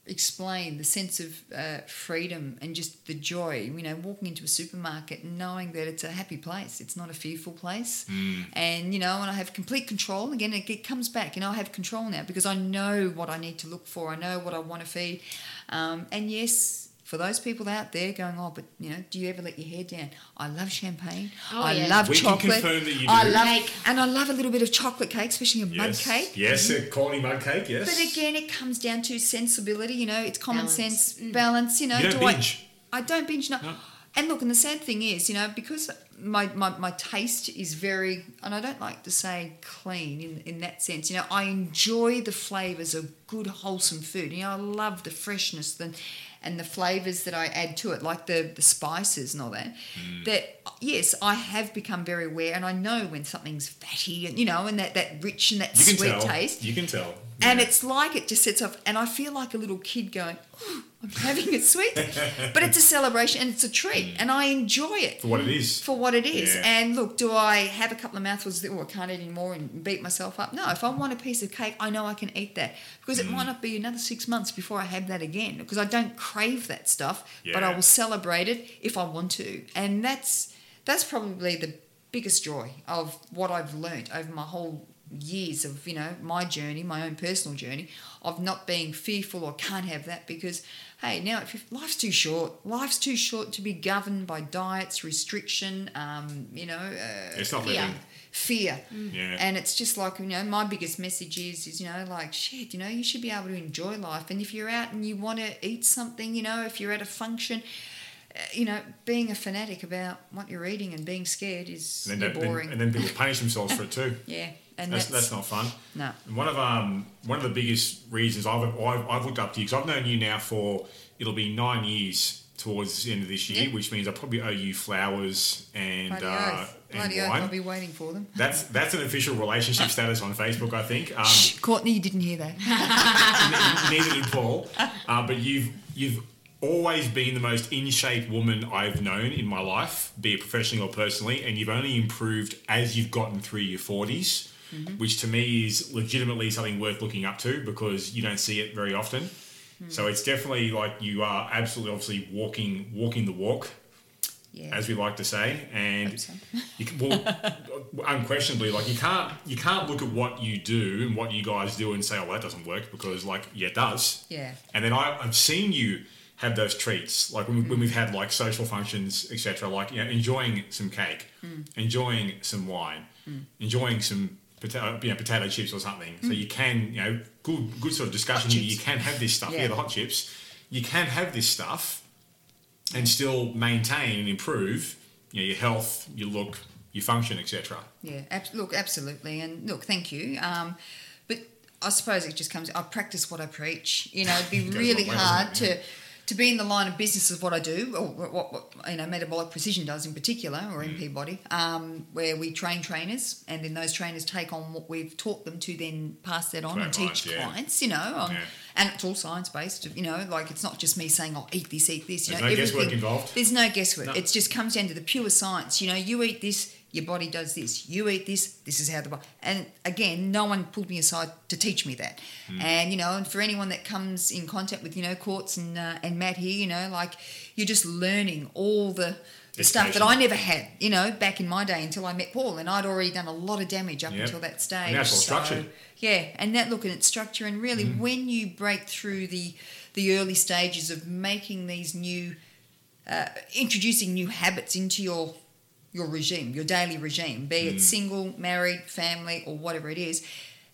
explain the sense of uh, freedom and just the joy. You know, walking into a supermarket and knowing that it's a happy place. It's not a fearful place, and you know, and I have complete control. Again, it, it comes back. You know, I have control now because I know what I need to look for. I know what I want to feed, um, and yes. For those people out there going, oh, but you know, do you ever let your hair down? I love champagne. Oh, I yeah. love We can chocolate. confirm that you I do. love, Cake. and I love a little bit of chocolate cake, especially a mud Yes. cake. Yes, a corny mud cake. Yes. But again, it comes down to sensibility. You know, it's common Balance. sense, mm. balance. You know, You don't do binge. I? I don't binge. No. No. And look, and the sad thing is, you know, because my, my, my taste is very, and I don't like to say clean in, in that sense. You know, I enjoy the flavors of good, wholesome food. You know, I love the freshness and and the flavors that I add to it, like the the spices and all that. Mm. That yes, I have become very aware, and I know when something's fatty, and you know, and that that rich and that sweet tell. taste. You can tell. And Yeah. it's like it just sets off, and I feel like a little kid going, oh, I'm having a sweet. but it's a celebration and it's a treat, and I enjoy it for what it is. for what it is. Yeah. And look, do I have a couple of mouthfuls that, oh, I can't eat anymore and beat myself up? No, if I want a piece of cake, I know I can eat that because Mm. it might not be another six months before I have that again because I don't crave that stuff, but I will celebrate it if I want to. And that's that's probably the biggest joy of what I've learnt over my whole years of you know my journey my own personal journey of not being fearful or can't have that because hey now if life's too short life's too short to be governed by diets restriction um, you know uh, It's not Yeah. living. fear Yeah. and it's just like you know my biggest message is is you know like shit you know you should be able to enjoy life and if you're out and you want to eat something you know if you're at a function you know being a fanatic about what you're eating and being scared is And then, then- boring and then people punish themselves for it too. yeah and That's, that's, that's not fun. no And One of um one of the biggest reasons I've I've, I've looked up to you because I've known you now for it'll be nine years towards the end of this year, Yeah. which means I probably owe you flowers and Bloody uh, and Bloody oath, wine. I'll be waiting for them. That's that's an official relationship status on Facebook, I think. Um, Shh, Courtney, you didn't hear that. neither did Paul. Uh, but you've you've always been the most in shape woman I've known in my life, be it professionally or personally, and you've only improved as you've gotten through your 40s, mm-hmm. which to me is legitimately something worth looking up to because you don't see it very often. Mm-hmm. So it's definitely like you are absolutely obviously walking walking the walk, Yeah. as we like to say, and so. you can, well, unquestionably, like you can't you can't look at what you do and what you guys do and say, oh, well, that doesn't work because like yeah, it does. Yeah. And then I, I've seen you have those treats, like when, we, when mm. we've had like social functions, etc. Like you know, enjoying some cake, mm. enjoying some wine, mm. enjoying some potato, uh, you know, potato chips or something. So you can, you know, good good sort of discussion. Hot You, chips. can have this stuff. Yeah. Yeah. the hot chips. You can have this stuff and still maintain and improve you know, your health, your look, your function, etc. Yeah, ab- look, absolutely, and look, thank you. Um, but I suppose it just comes. I practice what I preach. You know, it'd be really way, hard it? to to be in the line of business of what I do, or what, what you know, metabolic precision does in particular, or Mm. MP Body, um, where we train trainers, and then those trainers take on what we've taught them to then pass that on and teach clients, yeah. clients. You know, on, Yeah. and it's all science based. You know, like it's not just me saying, "Oh, eat this, eat this." You There's know, no guesswork involved. There's no guesswork. No. It just comes down to the pure science. You know, you eat this, your body does this. You eat this, this is how the body. And again, no one pulled me aside to teach me that. Hmm. And you know, and for anyone that comes in contact with you know Courts and uh, and Matt here, you know, like you're just learning all the. The stuff that I never had, you know, back in my day until I met Paul, and I'd already done a lot of damage up Yep. until that stage. And that's all So, structured. yeah, and that look at its structure, and really, Mm. when you break through the the early stages of making these new, uh, introducing new habits into your your regime, your daily regime, be Mm. it single, married, family, or whatever it is,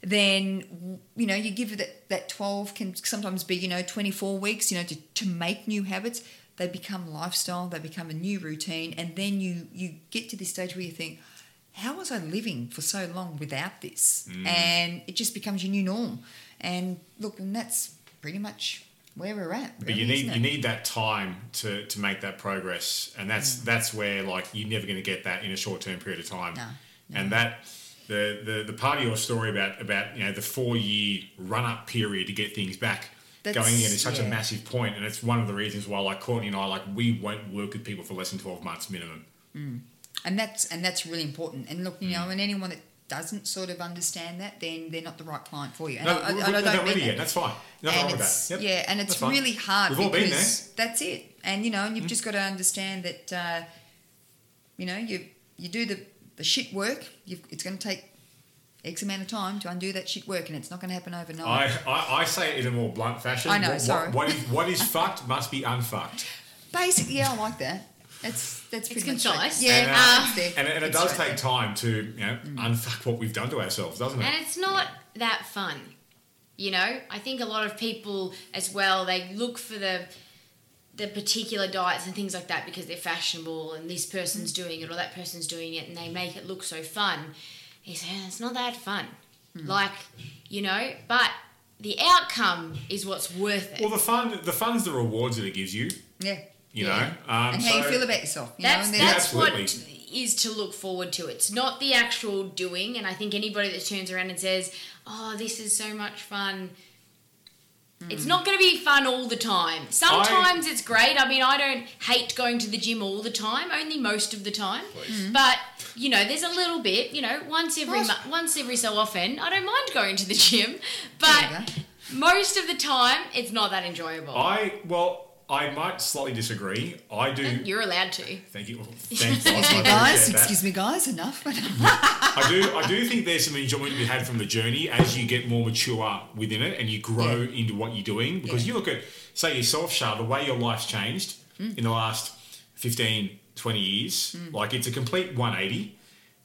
then you know you give it that, that 12 can sometimes be you know 24 weeks you know to, to make new habits. They become lifestyle they become a new routine and then you you get to this stage where you think how was i living for so long without this? And it just becomes your new norm. And look and that's pretty much where we're at But you need you need that time to, to make that progress, and that's Mm. that's where like you're never going to get that in a short term period of time. No, And that the, the the part of your story about about you know the four year run up period to get things back That's- going in is such a massive point, and it's one of the reasons why like Courtney and I like we won't work with people for less than twelve months minimum. and that's and that's really important and look you know Mm. and anyone that doesn't sort of understand that then they're not the right client for you and No, I, I, we- and I we- don't no, mean really that. yet. That's fine. Nothing wrong with that. Yep. Yeah, and it's That's fine. really hard We've all been because that's it. And you know, Mm. and you've just got to understand that uh, you know you you do the the shit work. You've, it's going to take X amount of time to undo that shit work, and it's not going to happen overnight. I, I, I say it in a more blunt fashion. I know, What- what- sorry. what is what is fucked must be unfucked. Basically, yeah, I like that. That's that's It's pretty much concise. Right. Yeah, And, uh, no, it's there. And, and it does right take there. time to you know mm. unfuck what we've done to ourselves, doesn't it? And it's not that fun. You know, I think a lot of people as well, they look for the the particular diets and things like that because they're fashionable and this person's mm. doing it or that person's doing it and they make it look so fun. He said, oh, it's not that fun. Mm. Like, you know, but the outcome is what's worth it. Well, the fun, the fun's the rewards that it gives you. Yeah. You yeah. know, um, and how you feel about yourself. You that's know, and that's what Absolutely. is to look forward to. It's not the actual doing. And I think anybody that turns around and says, "Oh, this is so much fun," it's not going to be fun all the time. Sometimes it's great. I mean, I don't hate going to the gym all the time. Only most of the time. Please. But you know, there's a little bit. You know, once every Right. mo- once every so often, I don't mind going to the gym. But most of the time, it's not that enjoyable. I well, I might slightly disagree. I do. You're allowed to. Thank you. Thanks, Excuse me, guys. Excuse me, guys. Enough. I do. I do think there's some enjoyment to be had from the journey as you get more mature within it and you grow Yeah. into what you're doing. Because Yeah. you look at, say, yourself, Shar, the way your life's changed Mm. in the last 15, 20 years. Like it's a complete 180.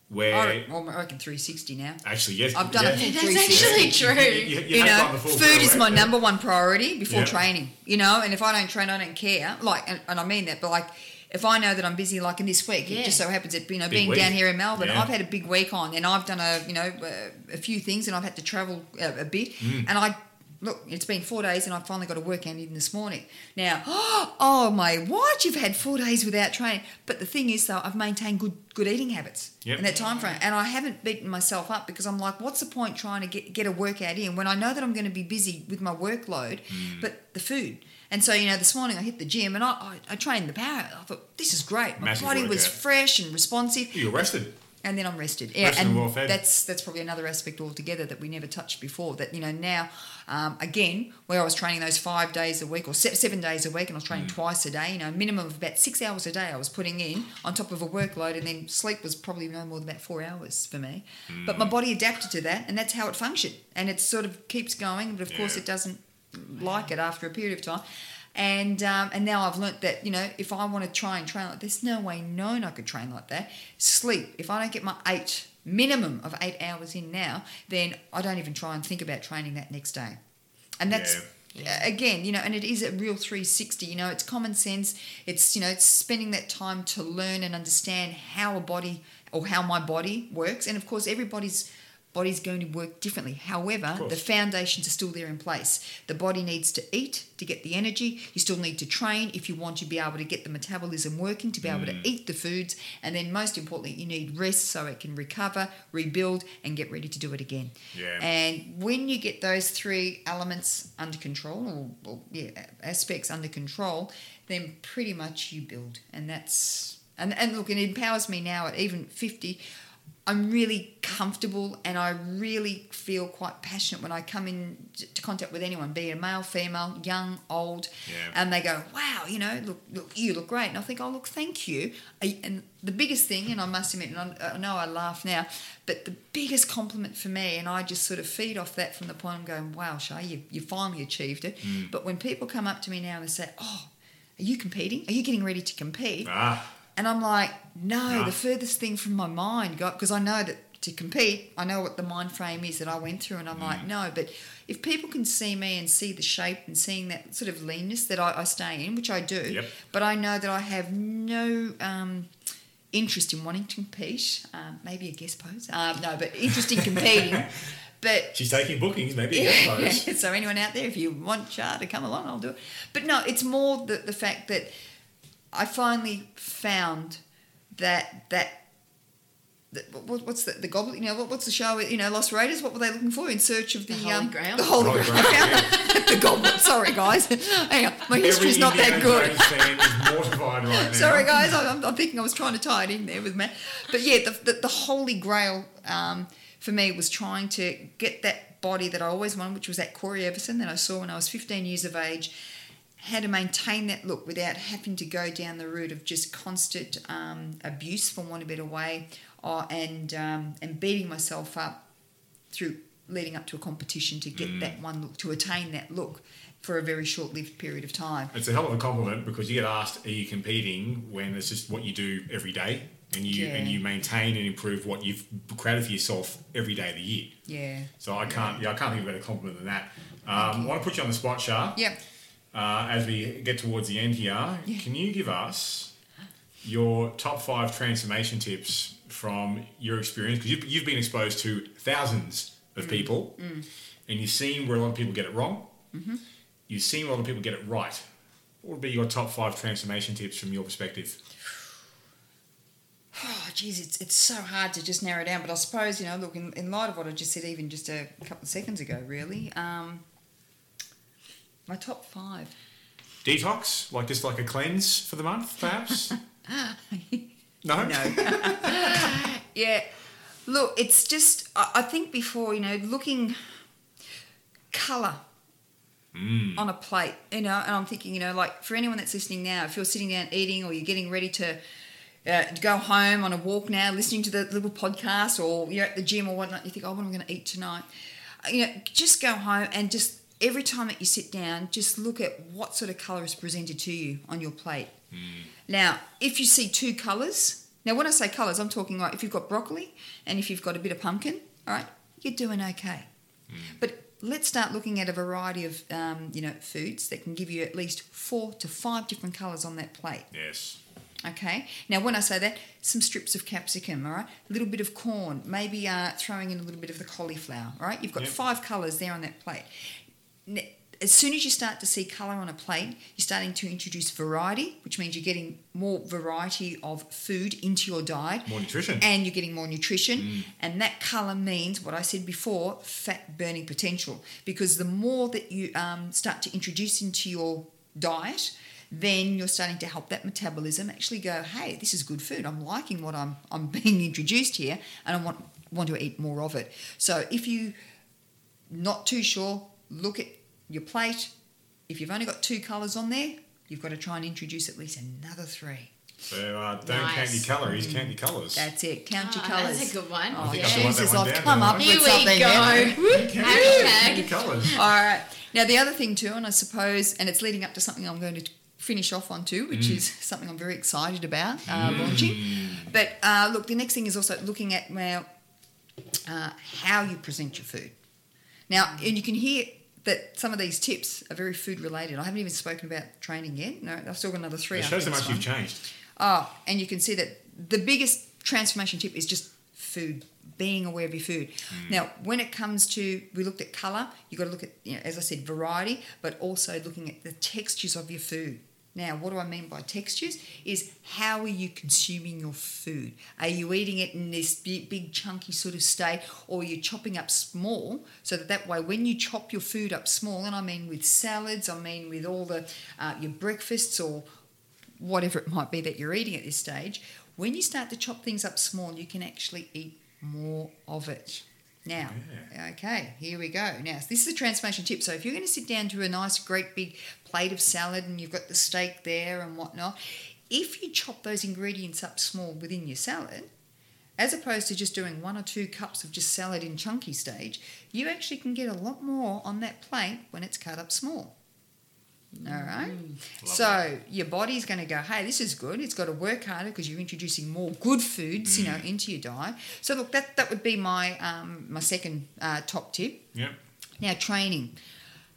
Where I re- well, I reckon 360 now. actually, yes, I've done yeah. a full That's 360. actually true. You, you, you have know, done the full food is my yeah. number one priority before Yeah. training. You know, and if I don't train, I don't care. Like, and, and I mean that, but like, if I know that I'm busy, like in this week, Yeah. it just so happens that you know, Big being week. down here in Melbourne, Yeah. I've had a big week on, and I've done a you know a, a few things, and I've had to travel a, a bit, Mm. and I. Look, it's been four days, and I finally got a workout in this morning. Now, oh my, what? You've had four days without training. But the thing is, though, I've maintained good good eating habits Yep. in that time frame, and I haven't beaten myself up because I'm like, what's the point trying to get get a workout in when I know that I'm going to be busy with my workload, Hmm. but the food. And so, you know, this morning I hit the gym and I, I, I trained the power. I thought, this is great. My Massive body was fresh and responsive You're rested. And then I'm rested. Yeah, and well fed. that's that's probably another aspect altogether that we never touched before. That you know now, um, again, where I was training those five days a week or se- seven days a week, and I was Mm. training twice a day. You know, minimum of about six hours a day I was putting in on top of a workload, and then sleep was probably no more than about four hours for me. But Mm. my body adapted to that, and that's how it functioned, and it sort of keeps going. But of course, it doesn't like it after a period of time. And um, and now I've learnt that you know if I want to try and train like there's no way known I could train like that. Sleep. If I don't get my eight minimum of eight hours in now, then I don't even try and think about training that next day. And that's Yeah. again, you know, and it is a real 360. You know, it's common sense. It's you know, it's spending that time to learn and understand how a body or how my body works. And of course, everybody's body's going to work differently. However, the foundations are still there in place. The body needs to eat to get the energy. You still need to train if you want to be able to get the metabolism working, to be able Mm. to eat the foods. And then, most importantly, you need rest so it can recover, rebuild, and get ready to do it again. Yeah. And when you get those three elements under control, or, or yeah, aspects under control, then pretty much you build. And that's and and look, it empowers me now at even fifty. I'm really comfortable and I really feel quite passionate when I come in to contact with anyone, be it male, female, young, old, Yeah. and they go, "Wow, you know, look, look, you look great," and I think, "Oh, look, thank you." And the biggest thing, and I must admit, and I, I know I laugh now, but the biggest compliment for me, and I just sort of feed off that from the point I'm going, "Wow, Shay, you you finally achieved it." Mm. But when people come up to me now and they say, "Oh, are you competing? Are you getting ready to compete?" Ah, And I'm like, no, No. the furthest thing from my mind, because I know that to compete, I know what the mind frame is that I went through, and I'm Mm. like, no. But if people can see me and see the shape and seeing that sort of leanness that I, I stay in, which I do, Yep. but I know that I have no um, interest in wanting to compete, um, maybe a guest pose, um, no, but interest in competing. But she's taking bookings, maybe. Yeah. yeah. so anyone out there, if you want Shar to come along, I'll do it. But no, it's more the, the fact that I finally found that that. that- what- What's the, the goblet? You know, what, what's the show? You know, Lost Raiders. What were they looking for in search of the, The Holy um, Grail? The Holy Holy Grail. Grail, the goblet. Sorry, guys. Hang on, my history's Every not that good. Fan is mortified right now. Sorry, guys. I'm, I'm thinking I was trying to tie it in there with Matt. But yeah, the, the, the holy grail um, for me was trying to get that body that I always wanted, which was that Cory Everson that I saw when I was 15 years of age. How to maintain that look without having to go down the route of just constant um, abuse, for want of a better way, or, and um, and beating myself up through leading up to a competition to get that one look, to attain that look for a very short-lived period of time. It's a hell of a compliment because you get asked, "Are you competing?" When it's just what you do every day, and you and you maintain and improve what you've created for yourself every day of the year. Yeah. So I can't, yeah, I can't think of a better compliment than that. Um, I want to put you on the spot, Shar. Yep. Uh, as we get towards the end here, Yeah. can you give us your top five transformation tips from your experience? Because you've, you've been exposed to thousands Mm. of people, and you've seen where a lot of people get it wrong. Mm-hmm. You've seen where a lot of people get it right. What would be your top five transformation tips from your perspective? Oh, geez, it's, it's so hard to just narrow down. But I suppose, you know, look, in, in light of what I just said, even just a couple of seconds ago, really, um, my top five. Detox, like just like a cleanse for the month, perhaps. no, No. yeah. Look, it's just, I, I think before, you know, looking colour on a plate, you know, and I'm thinking, you know, like for anyone that's listening now, if you're sitting down eating or you're getting ready to, uh, to go home on a walk now, listening to the little podcast, or you're at the gym or whatnot, you think, oh, what am I going to eat tonight? Uh, You know, just go home and just every time that you sit down, just look at what sort of colour is presented to you on your plate. Now, if you see two colours, now when I say colours, I'm talking like if you've got broccoli and if you've got a bit of pumpkin, all right, you're doing okay. But let's start looking at a variety of um, you know foods that can give you at least four to five different colours on that plate. yes, Okay. Now, when I say that, some strips of capsicum, all right, a little bit of corn, maybe uh, throwing in a little bit of the cauliflower, all right. You've got Yep. five colours there on that plate. As soon as you start to see colour on a plate, you're starting to introduce variety, which means you're getting more variety of food into your diet more nutrition. and you're getting more nutrition. And that color means what I said before fat burning potential. Because the more that you um, start to introduce into your diet, then you're starting to help that metabolism actually go, hey, this is good food. I'm liking what I'm, I'm being introduced here and I want, want to eat more of it. So if you not too sure, look at your plate. If you've only got two colours on there, you've got to try and introduce at least another three. so uh, don't count your calories, count your colours. That's it. Count your Ah, colours. That's a good one. Oh, think I should that Jesus, one I've down come up Here with something. go. there. Count your- Hashtag. count your colours. All right. Now, the other thing, too, and I suppose, and it's leading up to something I'm going to finish off on, too, which is something I'm very excited about uh, launching. But uh, look, the next thing is also looking at now uh, how you present your food. Now, and you can hear that some of these tips are very food related. I haven't even spoken about training yet. No, I've still got another three. It shows how much one. you've changed. Oh, and you can see that the biggest transformation tip is just food, being aware of your food. Mm. Now, when it comes to, we looked at colour, you've got to look at, you know, as I said, variety, but also looking at the textures of your food. Now, what do I mean by textures? Is how are you consuming your food? Are you eating it in this big, big chunky sort of state, or you're you chopping up small so that that way, when you chop your food up small, and I mean with salads, I mean with all the uh, your breakfasts or whatever it might be that you're eating at this stage, when you start to chop things up small, you can actually eat more of it. Now, okay, here we go. Now, this is a transformation tip. So, if you're going to sit down to a nice, great big plate of salad and you've got the steak there and whatnot, if you chop those ingredients up small within your salad, as opposed to just doing one or two cups of just salad in chunky stage, you actually can get a lot more on that plate when it's cut up small. All right. So your body's going to go, hey, this is good. It's got to work harder because you're introducing more good foods, you know, into your diet. So look, that that would be my um, my second uh, top tip. Yep. Now training.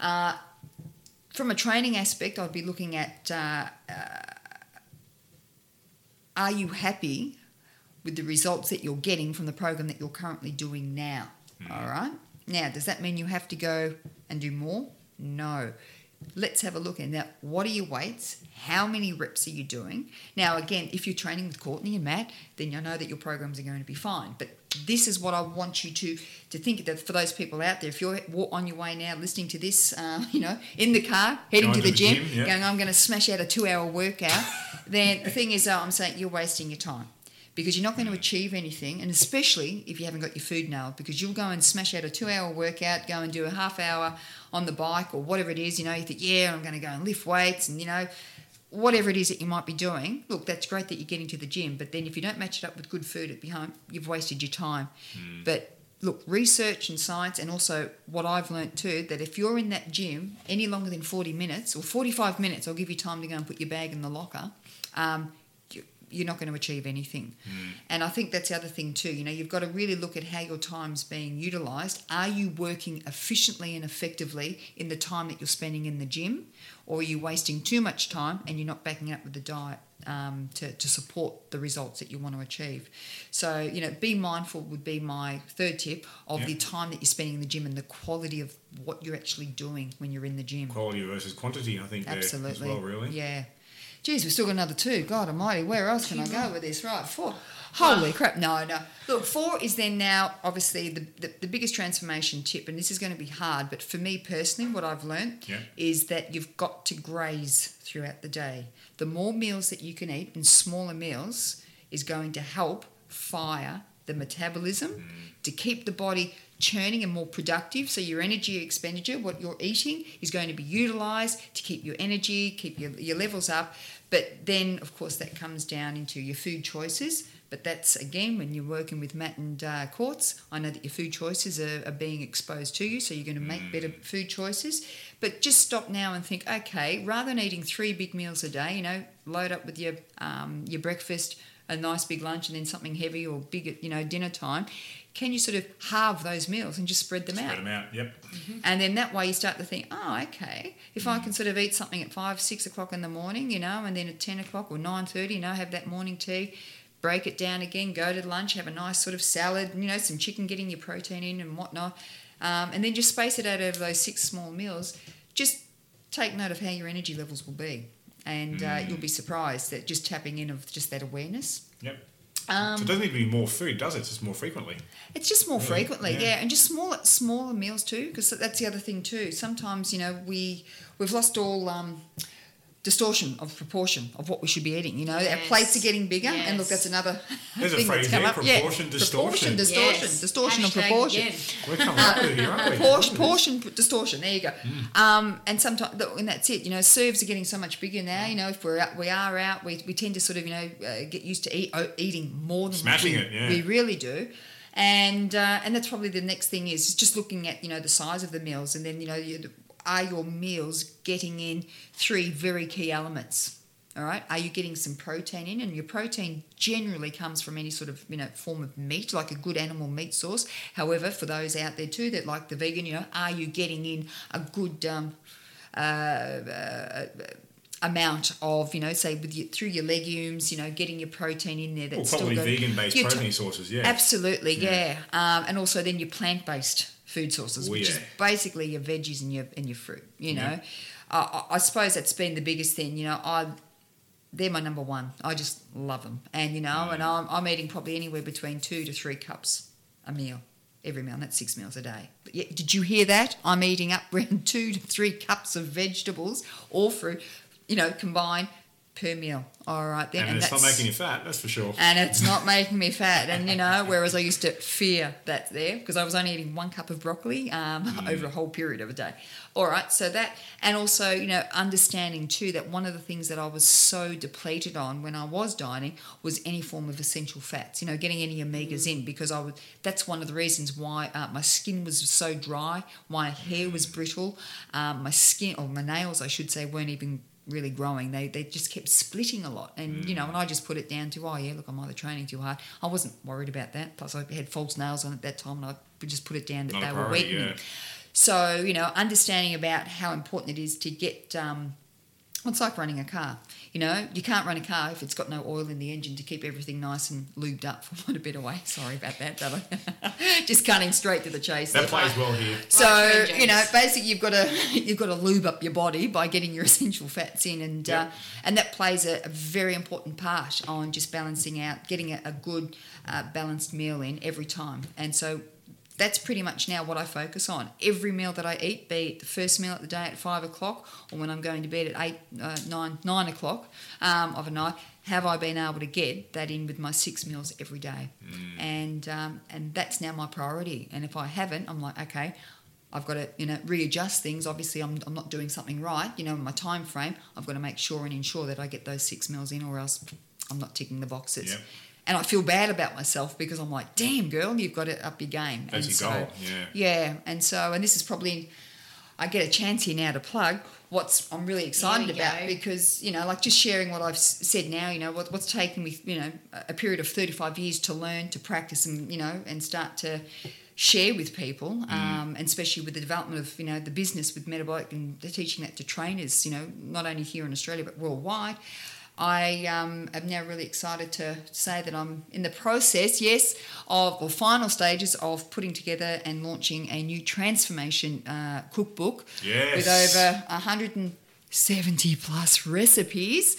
Uh, from a training aspect, I'd be looking at uh, uh, are you happy with the results that you're getting from the program that you're currently doing now? All right. Now, does that mean you have to go and do more? No. Let's have a look at now. What are your weights? How many reps are you doing? Now, again, if you're training with Courtney and Matt, then you know that your programs are going to be fine. But this is what I want you to to think that for those people out there. If you're on your way now, listening to this, uh, you know, in the car, heading to the, to the gym, gym, yeah. going, I'm going to smash out a two-hour workout. then the thing is, I'm saying you're wasting your time because you're not going to achieve anything, and especially if you haven't got your food nailed, because you'll go and smash out a two-hour workout, go and do a half hour on the bike or whatever it is. You know, you think, yeah, I'm going to go and lift weights, and you know, whatever it is that you might be doing. Look, that's great that you're getting to the gym, but then if you don't match it up with good food at behind, you've wasted your time. But look, research and science, and also what I've learnt too, that if you're in that gym any longer than 40 minutes or 45 minutes, I'll give you time to go and put your bag in the locker. Um, you're not going to achieve anything. And I think that's the other thing too. You know, you've got to really look at how your time's being utilized. Are you working efficiently and effectively in the time that you're spending in the gym, or are you wasting too much time and you're not backing up with the diet um, to, to support the results that you want to achieve? So, you know, be mindful would be my third tip of Yeah. the time that you're spending in the gym and the quality of what you're actually doing when you're in the gym. Quality versus quantity, I think, Absolutely. as well, really. Yeah. Geez, we've still got another two. God almighty, where else can I go with this? Right, four. Holy ah. crap. No, no. Look, four is then now obviously the, the, the biggest transformation tip, and this is going to be hard, but for me personally, what I've learnt Yeah. is that you've got to graze throughout the day. The more meals that you can eat in smaller meals is going to help fire the metabolism mm. to keep the body churning and more productive. So your energy expenditure, what you're eating, is going to be utilized to keep your energy, keep your, your levels up. But then, of course, that comes down into your food choices. But that's again when you're working with Matt and uh, Quartz. I know that your food choices are, are being exposed to you, so you're going to make better food choices. But just stop now and think, okay, rather than eating three big meals a day, you know, load up with your um, your breakfast, a nice big lunch, and then something heavy or big at you know dinner time. Can you sort of halve those meals and just spread them Spread out? Spread them out. Yep. And then that way you start to think, oh, okay, if I can sort of eat something at five, six o'clock in the morning, you know, and then at ten o'clock or nine thirty, you know, have that morning tea, break it down again, go to lunch, have a nice sort of salad, you know, some chicken, getting your protein in and whatnot, um, and then just space it out over those six small meals. Just take note of how your energy levels will be, and uh, you'll be surprised that just tapping in of just that awareness. Yep. Um, so it doesn't need to be more food, does it? It's just more frequently. It's just more Really? frequently, Yeah. yeah. and just smaller smaller meals too, because that's the other thing too. Sometimes you know we we've lost all um, distortion of proportion of what we should be eating. You know, our plates are getting bigger, and look, that's another There's a thing phrase that's come there, up. proportion, yeah. distortion. proportion, distortion, Yes. distortion of proportion. again. We're coming up with here, aren't we? Portion, portion distortion. There you go. Mm. Um, and sometimes, and that's it. You know, serves are getting so much bigger now. You know, if we're out, we are out. We, we tend to sort of you know uh, get used to eat, o- eating more than Smashing we, it, yeah. we really do. And uh, and that's probably the next thing is just looking at you know the size of the meals, and then you know you, are your meals getting in three very key elements. All right, are you getting some protein in? And your protein generally comes from any sort of you know form of meat, like a good animal meat source. However, for those out there too that like the vegan, you know, are you getting in a good um, uh, uh, amount of you know say with your, through your legumes you know getting your protein in there Well, that's probably still vegan-based Your protein sources, yeah. absolutely yeah, Um, and also then your plant-based food sources Oh, which is basically your veggies and your and your fruit you know Yeah. uh, I, I suppose that's been the biggest thing you know i they're my number one. I just love them and you know and I'm, I'm eating probably anywhere between two to three cups a meal every meal and that's six meals a day. But yeah, did you hear that? I'm eating up around two to three cups of vegetables or fruit you know combined per meal all right then And, it's not making you fat, that's for sure. and it's not making me fat. And you know, whereas I used to fear that there because I was only eating one cup of broccoli um, Mm. over a whole period of a day. All right, so that and also you know understanding too that one of the things that I was so depleted on when I was dieting was any form of essential fats. You know, getting any omegas in because I was. That's one of the reasons why uh, my skin was so dry, my hair was brittle, um, my skin or my nails, I should say, weren't even really growing. They they just kept splitting a lot, and you know, and I just put it down to oh yeah, look, I'm either training too hard. I wasn't worried about that. Plus, I had false nails on at that time, and I just put it down that Not they were weakening. yeah. So you know, understanding about how important it is to get. Um, it's like running a car. You know, you can't run a car if it's got no oil in the engine to keep everything nice and lubed up, for want of a better way. Sorry about that, but just cutting straight to the chase. That plays well here. So Like you know, basically, you've got to you've got to lube up your body by getting your essential fats in, and uh, and that plays a, a very important part on just balancing out, getting a, a good uh, balanced meal in every time. And so that's pretty much now what I focus on. Every meal that I eat, be it the first meal of the day at five o'clock, or when I'm going to bed at eight, uh, nine, nine o'clock um, of a night, have I been able to get that in with my six meals every day? And um, and that's now my priority. And if I haven't, I'm like, okay, I've got to you know readjust things. Obviously, I'm, I'm not doing something right. You know, in my time frame, I've got to make sure and ensure that I get those six meals in, or else I'm not ticking the boxes. Yep. And I feel bad about myself because I'm like, damn, girl, you've got to up your game. That's and your so, goal, yeah. Yeah, and so, and this is probably, I get a chance here now to plug what's I'm really excited about go. because you know, like just sharing what I've s- said now. You know, what, what's taken me, you know, a period of 35 years to learn, to practice, and you know, and start to share with people, Mm. um, and especially with the development of you know the business with metabolic and the teaching that to trainers. You know, not only here in Australia but worldwide. I um, am now really excited to say that I'm in the process, yes, of or final stages of putting together and launching a new transformation uh, cookbook Yes. with over 170 plus recipes,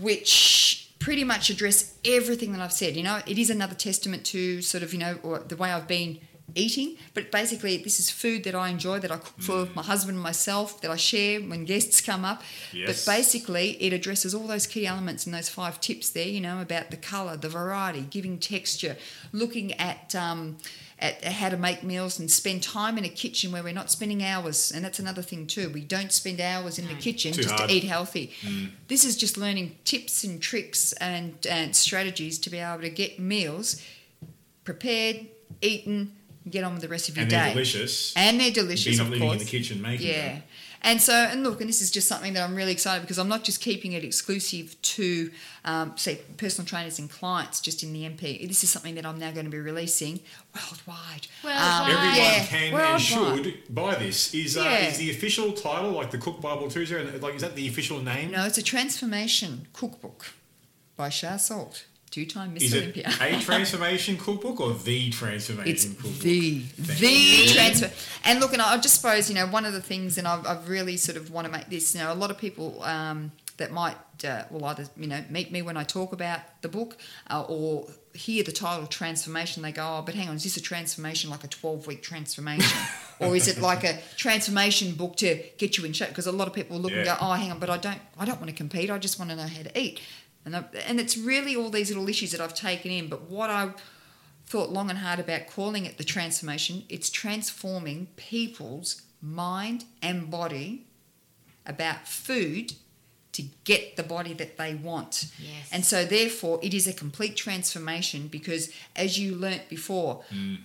which pretty much address everything that I've said. You know, it is another testament to sort of you know or the way I've been eating but basically this is food that i enjoy that i cook for my husband and myself that i share when guests come up. Yes. but basically it addresses all those key elements and those five tips there you know about the color the variety giving texture looking at um, at how to make meals and spend time in a kitchen where we're not spending hours. And that's another thing too. We don't spend hours in the kitchen Too just hard. to eat healthy. This is just learning tips and tricks and, and strategies to be able to get meals prepared eaten get on with the rest of your And day And they're delicious. and they're Be delicious not of living course in the kitchen making them. yeah. them. And so, and look, and this is just something that I'm really excited because I'm not just keeping it exclusive to, um, say, personal trainers and clients just in the MP. This is something that I'm now going to be releasing worldwide. Worldwide. Everyone yeah, can and should buy this. Is uh, Yeah. is the official title like the Cook Bible too? Is there like is that the official name? No, it's a transformation cookbook by Shar Sault, two-time Miss Is it Olympia. a transformation cookbook or the transformation It's cookbook? the Thank the transfer. And look, and I just suppose you know one of the things, and I've, I've really sort of want to make this. You know, a lot of people um, that might uh, will either you know meet me when I talk about the book, uh, or hear the title transformation. They go, oh, but hang on, is this a transformation like a twelve week transformation, or is it like a transformation book to get you in shape? Because a lot of people look and go, oh, hang on, but I don't, I don't want to compete. I just want to know how to eat. And, I, and it's really all these little issues that I've taken in. But what I thought long and hard about calling it the transformation. It's transforming people's mind and body about food to get the body that they want. Yes. And so, therefore, it is a complete transformation because, as you learnt before, mm.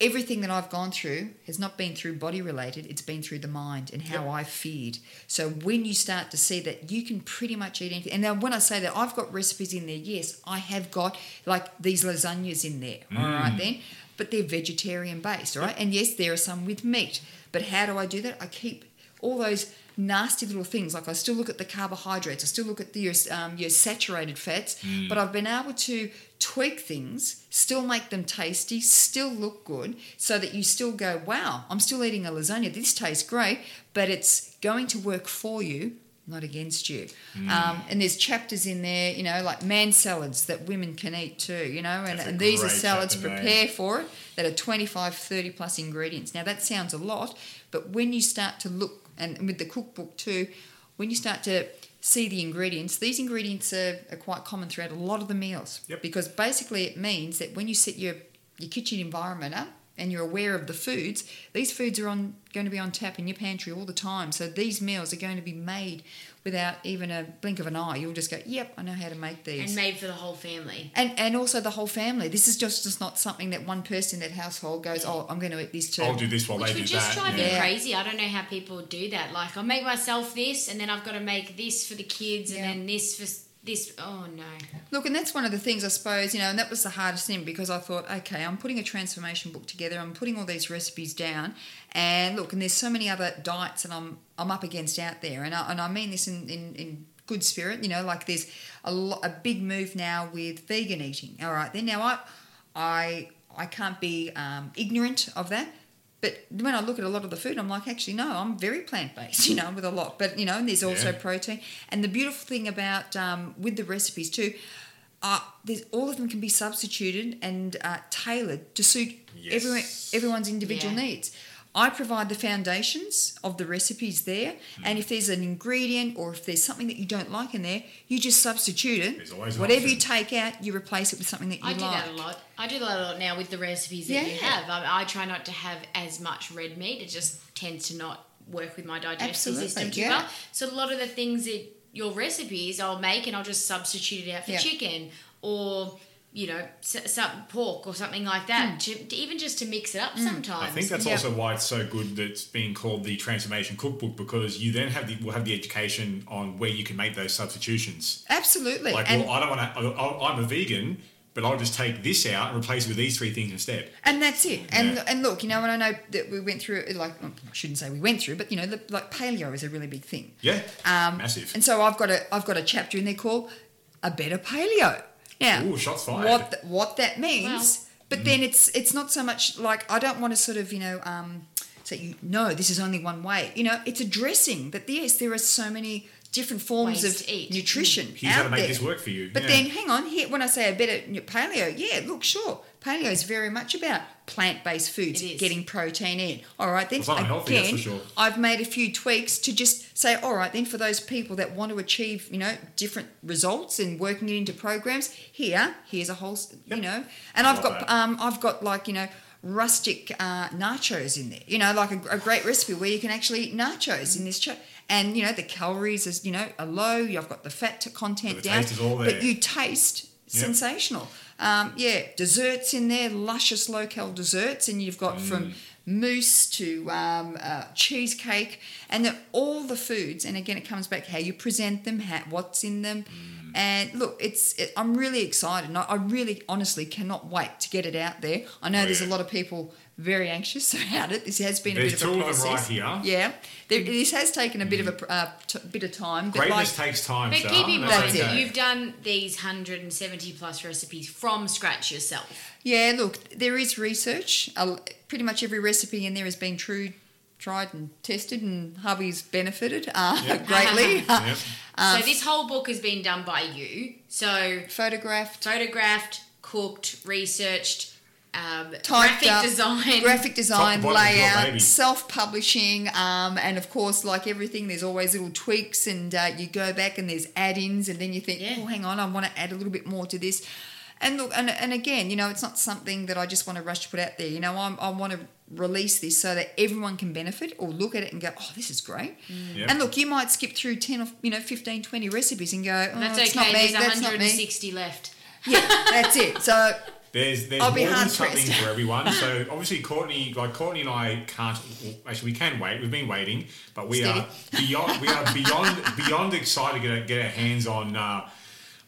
Everything that I've gone through has not been through body related, it's been through the mind and how Yep. I feed. So when you start to see that you can pretty much eat anything, and now when I say that I've got recipes in there, yes, I have got like these lasagnas in there, all right then, but they're vegetarian based, all right? And yes, there are some with meat, but how do I do that? I keep all those nasty little things. Like I still look at the carbohydrates, I still look at the, um, your saturated fats, but I've been able to tweak things, still make them tasty, still look good, so that you still go, wow, I'm still eating a lasagna. This tastes great, but it's going to work for you. Not against you. Um, and there's chapters in there, you know, like man salads that women can eat too, you know, and, and these are salads chapter, mate. prepared for it that are 25 30 plus ingredients now that sounds a lot but when you start to look and with the cookbook too when you start to see the ingredients these ingredients are, are quite common throughout a lot of the meals Yep. because basically it means that when you set your your kitchen environment up and you're aware of the foods these foods are on going to be on tap in your pantry all the time so these meals are going to be made without even a blink of an eye you'll just go yep i know how to make these and made for the whole family. and and also the whole family. This is just just not something that one person in that household goes, oh, I'm going to eat this too. I'll do this while Which they would do just that. drive yeah. me crazy. I don't know how people do that. Like, I'll make myself this, and then I've got to make this for the kids, Yeah. and then this for s- this. Oh no! Look, and that's one of the things I suppose you know, and that was the hardest thing because I thought, okay, I'm putting a transformation book together. I'm putting all these recipes down, and look, and there's so many other diets that I'm I'm up against out there, and I, and I mean this in in. in good spirit you know like there's a, lo- a big move now with vegan eating all right then now i i i can't be um, ignorant of that but when I look at a lot of the food, I'm like, actually, no, I'm very plant based, you know, with a lot. But, you know, and there's also Yeah. protein. And the beautiful thing about um, with the recipes too, uh, there's all of them can be substituted and uh, tailored to suit Yes. everyone, everyone's individual Yeah. needs. I provide the foundations of the recipes there, Hmm. and if there's an ingredient or if there's something that you don't like in there, you just substitute it. There's always Whatever you take out, you replace it with something that you like. I do that a lot. I do that a lot now with the recipes that you have. I, I try not to have as much red meat. It just tends to not work with my digestive Absolutely, system too yeah. well. So a lot of the things that your recipes I'll make and I'll just substitute it out for Yeah. chicken or you know s- some pork or something like that. To, to- even just to mix it up sometimes. I think that's Yeah. also why it's so good that it's being called the transformation cookbook because you then have the will have the education on where you can make those substitutions. Absolutely. Like, and, well, I don't want to. I'm a vegan, but I'll just take this out and replace it with these three things instead. And that's it. And Yeah. and look, you know, and I know that we went through like I shouldn't say we went through, but you know, the, like paleo is a really big thing. Yeah, Um, massive. And so I've got a I've got a chapter in there called a better paleo. Now, Ooh, shots fired. what th- what that means, Well- but then it's it's not so much like I don't want to sort of you know um, say you no this is only one way. You know, it's addressing that yes, there are so many different forms Ways of eat. nutrition Here's out how to make there. this work for you. But yeah. then, hang on, here when I say a better paleo, yeah, look, sure, paleo is very much about plant-based foods, getting protein in. All right, then It's not again, unhealthy, that's for sure. I've made a few tweaks to just say, all right, then for those people that want to achieve, you know, different results and working it into programs, here, here's a whole, s- you know, and I I've got, that. um, I've got like, you know. Rustic uh, nachos in there, you know, like a, a great recipe where you can actually eat nachos in this. Ch- and you know the calories is you know are low. You've got the fat to content But the down, taste is all there. but you taste sensational. Um, yeah, desserts in there, luscious low cal desserts, and you've got Mm. from mousse to um, uh, cheesecake, and then all the foods. And again, it comes back how you present them, how, what's in them. Mm. And look, it's it, I'm really excited. I, I really, honestly, cannot wait to get it out there. I know Oh, there's a lot of people very anxious about it. This has been There's a bit of a two of them process. right here. Yeah, there, this has taken a bit of a uh, t- bit of time. but Greatness like- takes time. But Shar. keep in mind, That's okay. you've done these 170 plus recipes from scratch yourself. Yeah, look, there is research. Uh, pretty much every recipe in there has been true, tried and tested, and hubby's benefited uh, Yep. greatly. Yep. so this whole book has been done by you. So Photographed, photographed, cooked, researched, um, graphic up, design. graphic design, Top to bottom, it's your layout, self-publishing, um, and of course, like everything, there's always little tweaks, and uh, you go back and there's add-ins, and then you think, Yeah. oh, hang on, I want to add a little bit more to this. And look, and, and again, you know, it's not something that I just want to rush to put out there. You know, I'm, I want to release this so that everyone can benefit or look at it and go, oh, this is great. Yep. And look, you might skip through 10 or, you know, 15, 20 recipes and go, oh, That's it's okay. not me, There's that's not me. 160 left. Yeah, that's it. So, There's there's I'll more than something pressed. for everyone. So obviously Courtney, like Courtney and I can't. Actually, we can wait. We've been waiting, but we Steady. are beyond. We are beyond beyond excited to get, get our hands on. Uh,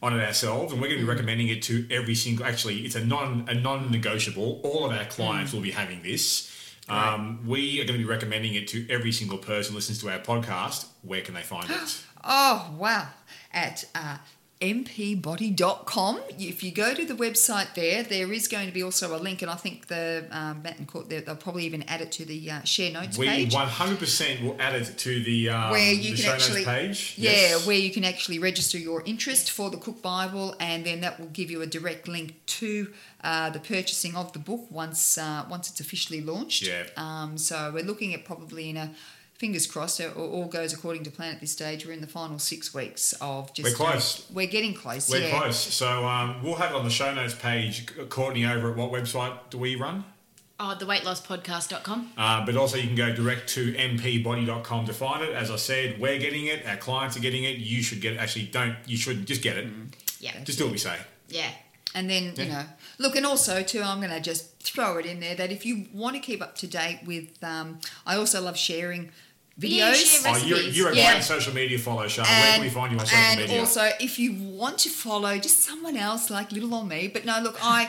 on it ourselves, and we're Mm. going to be recommending it to every single. Actually, it's a non a non negotiable. All of our Mm. clients will be having this. Um, we are going to be recommending it to every single person who listens to our podcast. Where can they find it? Oh, wow. At uh, mpbody.com. If you go to the website there, there is going to be also a link, and I think the um, Matt and Court, they'll probably even add it to the uh, share notes we page. 100% will add it to the, um, where you the can show actually, notes page. yeah, Yes. where you can actually register your interest for the Cook Bible, and then that will give you a direct link to uh, the purchasing of the book once uh, once it's officially launched. Yeah. Um, so we're looking at probably in a fingers crossed, it all goes according to plan at this stage. We're in the final six weeks of just. We're close. uh, we're getting close. We're yeah. close. So um, we'll have it on the show notes page. Courtney, over at what website do we run? Oh, the weightlosspodcast.com. Uh, but also, you can go direct to mpbody.com to find it. As I said, we're getting it. Our clients are getting it. You should get it. Actually, don't. You should just get it. Yeah. Just do what we say. Yeah. And then, you know, look, and also, too, I'm going to just throw it in there that if you want to keep up to date with, um, I also love sharing Yeah, videos. share Oh, you're, you're a Yeah. great social media follow, Sean. Where can we find you on social and media? And also, if you want to follow just someone else like little old me, but no, look, I,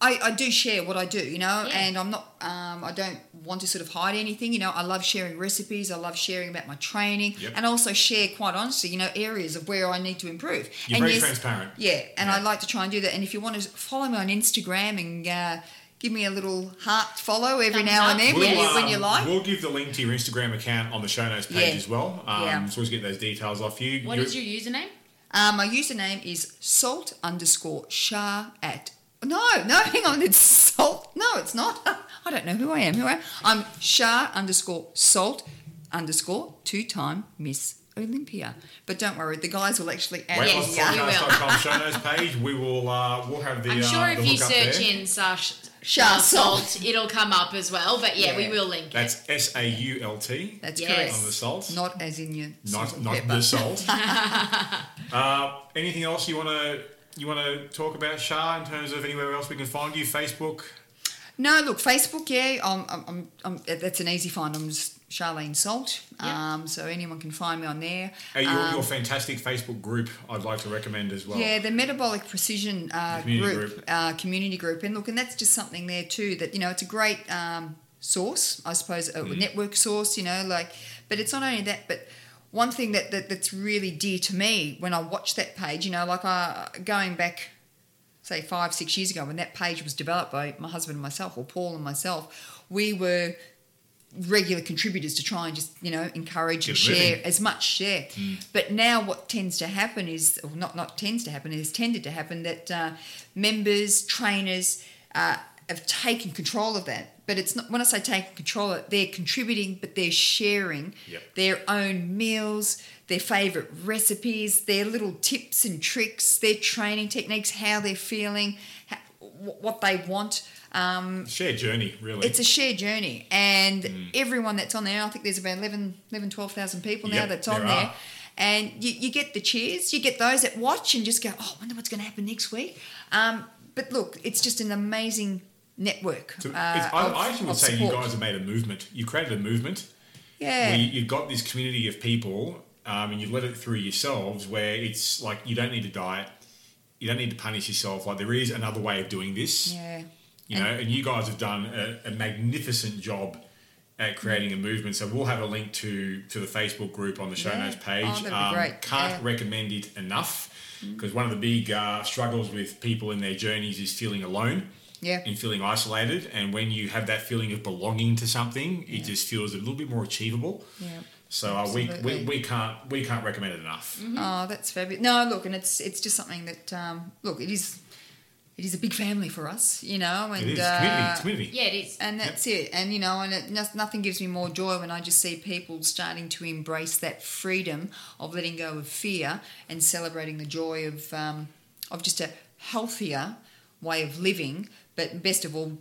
I, I do share what I do, you know, Yeah. and I'm not, um, I don't want to sort of hide anything, you know. I love sharing recipes. I love sharing about my training, Yep. and also share, quite honestly, you know, areas of where I need to improve. You're and very transparent. Yeah, and I like to try and do that. And if you want to follow me on Instagram and uh, give me a little heart follow every Thumbs now up. and then when, you, We'll, when you um, like. We'll give the link to your Instagram account on the show notes page Yeah. as well. Um, Yeah. So we'll get those details off you. What You're- is your username? Uh, my username is sault underscore shar at. No, no, hang on. It's sault. No, it's not. I don't know who I am. Who I am. I'm shar underscore sault underscore two time Miss Olympia. But don't worry, the guys will actually add Weight it Loss Yes, here. you will. Podcast.com show notes page. We will. Uh, we'll have the. I'm sure uh, if you hook up search there. in Sash Shar Shar Sault. Sault, it'll come up as well. But yeah, we will link it. That's S A U L T. That's Yes. correct. On the salt. Not as in your salt Not and not pepper. the salt. uh, anything else you want to you want to talk about, Shar, in terms of anywhere else we can find you? Facebook. No, look, Facebook, yeah, I'm, I'm, I'm, I'm, that's an easy find. I'm just Sharlene Sault, Yeah. um, so anyone can find me on there. Uh, your, Um, your fantastic Facebook group, I'd like to recommend as well. Yeah, the metabolic precision uh, The community group, group. Uh, community group, and look, and that's just something there too. That you know, it's a great um, source, I suppose, a Mm. network source. You know, like, but it's not only that, but one thing that, that that's really dear to me when I watch that page, you know, like uh, going back, say five, six years ago when that page was developed by my husband and myself, or Paul and myself, we were regular contributors to try and just you know encourage and share as much share. But now what tends to happen is, or not not tends to happen, it has tended to happen that uh, members, trainers uh, have taken control of that. But it's not when I say taking control of it, they're contributing, but they're sharing Yep. their own meals, their favourite recipes, their little tips and tricks, their training techniques, how they're feeling, how, what they want. Um, Shared journey, really. it's a shared journey, and everyone that's on there, I think there's about 11, 11 12,000 people now Yep, that's on there there. And you, you get the cheers, you get those that watch and just go, oh, I wonder what's going to happen next week. Um, but look, it's just an amazing network. So uh, I, of- I actually would say you guys have made a movement. You created a movement Yeah. where you, you've got this community of people um, and you've led it through yourselves where it's like you don't need to diet, you don't need to punish yourself. Like there is another way of doing this, yeah. You know, and you guys have done a, a magnificent job at creating a movement. So we'll have a link to to the Facebook group on the show Yeah. notes page. Oh, that'd be um. Can't Yeah. recommend it enough because one of the big uh, struggles with people in their journeys is feeling alone Yeah. and feeling isolated. And when you have that feeling of belonging to something, it just feels a little bit more achievable. Yeah. So uh, we, we, we can't we can't recommend it enough. Oh, that's fabulous. No, look, and it's it's just something that um, look, it is it is a big family for us, you know, and It is uh, community. Community. Yeah, it is. and that's it. And you know, and it, nothing gives me more joy when I just see people starting to embrace that freedom of letting go of fear and celebrating the joy of um, of just a healthier way of living. But best of all,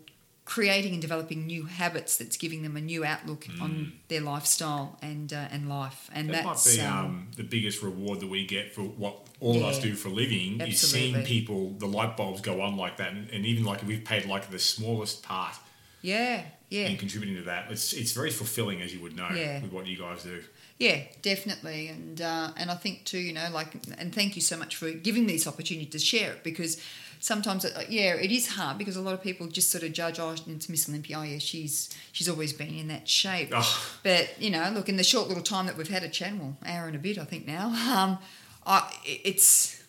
creating and developing new habits that's giving them a new outlook on their lifestyle and uh, and life. And Mm. That might be um, um, the biggest reward that we get for what all of us do for a living is seeing people, the light bulbs go on like that. And, and even like we've paid like the smallest part Yeah, yeah. and contributing to that. It's it's very fulfilling, as you would know, Yeah. with what you guys do. Yeah, definitely, and uh, and I think too, you know, like, and thank you so much for giving me this opportunity to share it because sometimes, it, yeah, it is hard because a lot of people just sort of judge, oh, it's Miss Olympia, oh yeah, she's she's always been in that shape. Oh. But you know, look, in the short little time that we've had a channel, hour and a bit, I think now, um, I, it's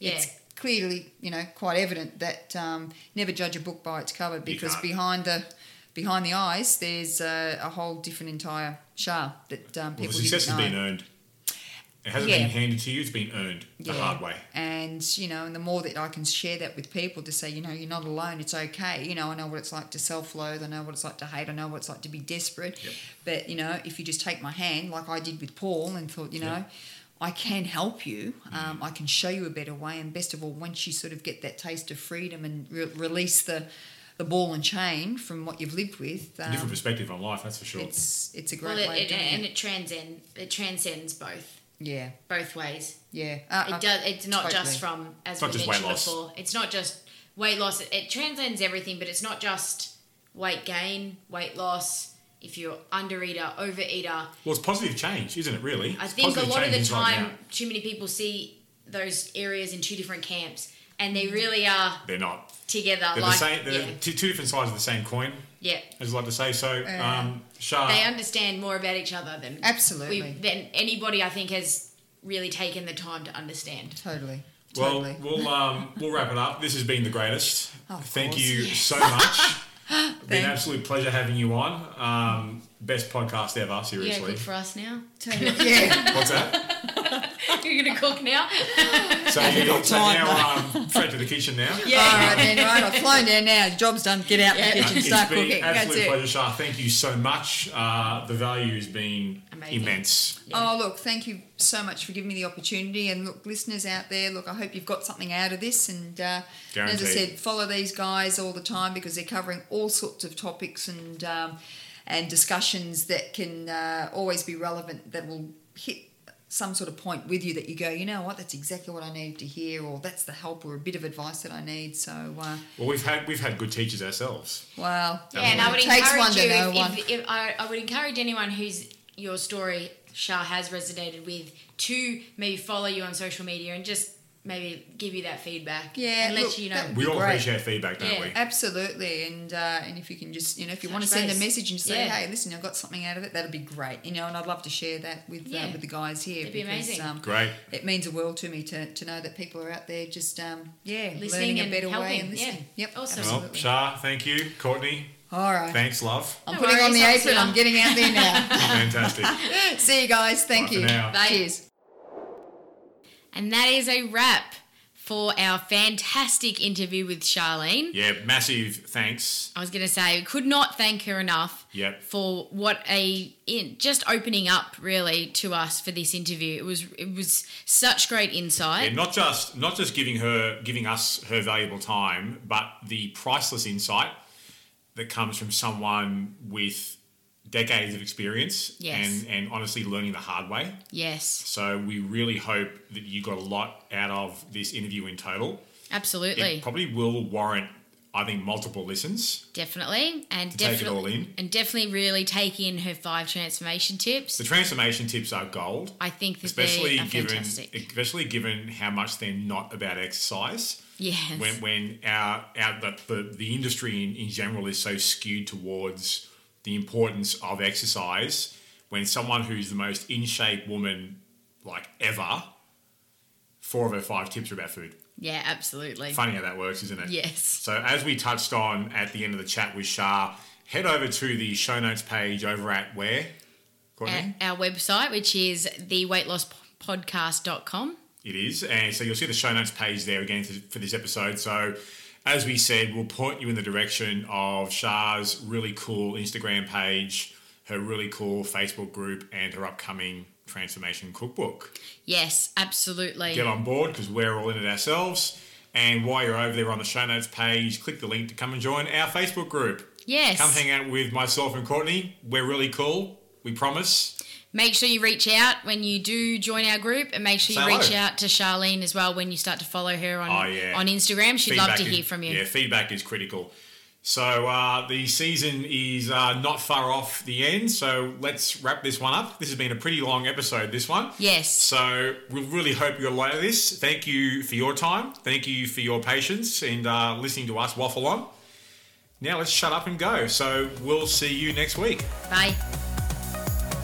Yeah. it's clearly you know quite evident that um, never judge a book by its cover because behind the behind the eyes there's a, a whole different entire Shar that um, Well, people the success has been know. earned. It hasn't Yeah. been handed to you; it's been earned the hard way. And you know, and the more that I can share that with people to say, you know, you're not alone. It's okay. You know, I know what it's like to self-loathe. I know what it's like to hate. I know what it's like to be desperate. Yep. But you know, if you just take my hand, like I did with Paul, and thought, you know. Yep. I can help you. Mm. Um, I can show you a better way, and best of all, once you sort of get that taste of freedom and re- release the, the ball and chain from what you've lived with, um, Different perspective on life, that's for sure. it's it's a great Well, it, way it, of doing and it. it transcend it transcends both Yeah, both ways. yeah. Uh, It uh, does. It's not just from as not we just mentioned weight loss. before. It's not just weight loss. It, it transcends everything, but it's not just weight gain, weight loss. If you're undereater, overeater, well, it's positive change, isn't it? Really, I It's think a lot of the time, out. too many people see those areas in two different camps, and they really are they're not. together. They're like, the same. They're yeah, two, two different sides of the same coin, yeah. as I like to say. So, Yeah. um, Shar, They understand more about each other than Absolutely. we, than anybody. I think has really taken the time to understand. totally. Well, Totally. we'll um, we'll wrap it up. This has been the greatest. Of Thank course. you so much. been an absolute pleasure having you on. Um, best podcast ever. You gonna Seriously. for us now? yeah. What's that? You're gonna cook now? So you got so time, now um, straight to the kitchen now. Yeah. All right, then, right. I've flown down now. Job's done. Get out Yeah. the kitchen, it's start been cooking. That's absolute it. pleasure, Shar. Thank you so much. Uh, the value has been Amazing. immense. Oh, look, thank you so much for giving me the opportunity. And look, listeners out there, look, I hope you've got something out of this. And, uh, and as I said, follow these guys all the time because they're covering all sorts of topics and um, and discussions that can uh, always be relevant. That will hit some sort of point with you that you go, you know what, that's exactly what I need to hear, or that's the help or a bit of advice that I need. So, uh, Well, we've had we've had good teachers ourselves. well, Yeah, and I would takes encourage one you if, one. if, if I, I would encourage anyone whose your story Shar has resonated with to maybe follow you on social media and just maybe give you that feedback. Yeah, and let look, you know. We be all great. appreciate feedback, don't Yeah. we? Absolutely, and uh, and if you can just you know if you Touch want to send a message and say, Yeah. hey, listen, I got something out of it, that'd be great. You know, and I'd love to share that with uh, with the guys here It'd be amazing. um, Great. it means a world to me to, to know that people are out there just um, yeah Listening learning a and better way helping, and listening. yeah. Yep, Awesome. Well. Shar, thank you. Courtney, All right, thanks, love. I'm No putting on the apron. I'm getting out there now. Fantastic. See you guys. Thank Bye for you. now. Bye. Cheers. And that is a wrap for our fantastic interview with Sharlene. Yeah, massive thanks. I was going to say, could not thank her enough Yep. for what a in, just opening up really to us for this interview. It was it was such great insight. Yeah, not just not just giving her giving us her valuable time, but the priceless insight that comes from someone with decades of experience Yes. and, and honestly learning the hard way. Yes, So we really hope that you got a lot out of this interview in total. absolutely. It probably will warrant, I think, multiple listens. Definitely, and take it definitely, all in. and definitely really take in her five transformation tips. The transformation tips are gold, I think especially given fantastic. especially given how much they're not about exercise. Yes, when when our our the the, the industry in, in general is so skewed towards the importance of exercise when someone who's the most in shape woman like ever four of her five tips are about food yeah, absolutely. funny how that works isn't it Yes. so as we touched on at the end of the chat with shar head over to the show notes page over at where Courtney? At our website, which is theweightlosspodcast.com. It is. And so you'll see the show notes page there again for, for this episode. So, as we said, we'll point you in the direction of Shar's really cool Instagram page, her really cool Facebook group, and her upcoming transformation cookbook. Yes, absolutely. Get on board because we're all in it ourselves. And while you're over there on the show notes page, click the link to come and join our Facebook group. Yes. Come hang out with myself and Courtney. We're really cool. We promise. Make sure you reach out when you do join our group, and make sure you Say reach out to Sharlene as well when you start to follow her on Oh, yeah. on Instagram. She'd love to Feedback hear from you. Yeah, feedback is critical. So uh, the season is uh, not far off the end. So let's wrap this one up. This has been a pretty long episode. This one. Yes. So we really hope you like this. Thank you for your time. Thank you for your patience and uh, listening to us waffle on. Now let's shut up and go. So we'll see you next week. Bye.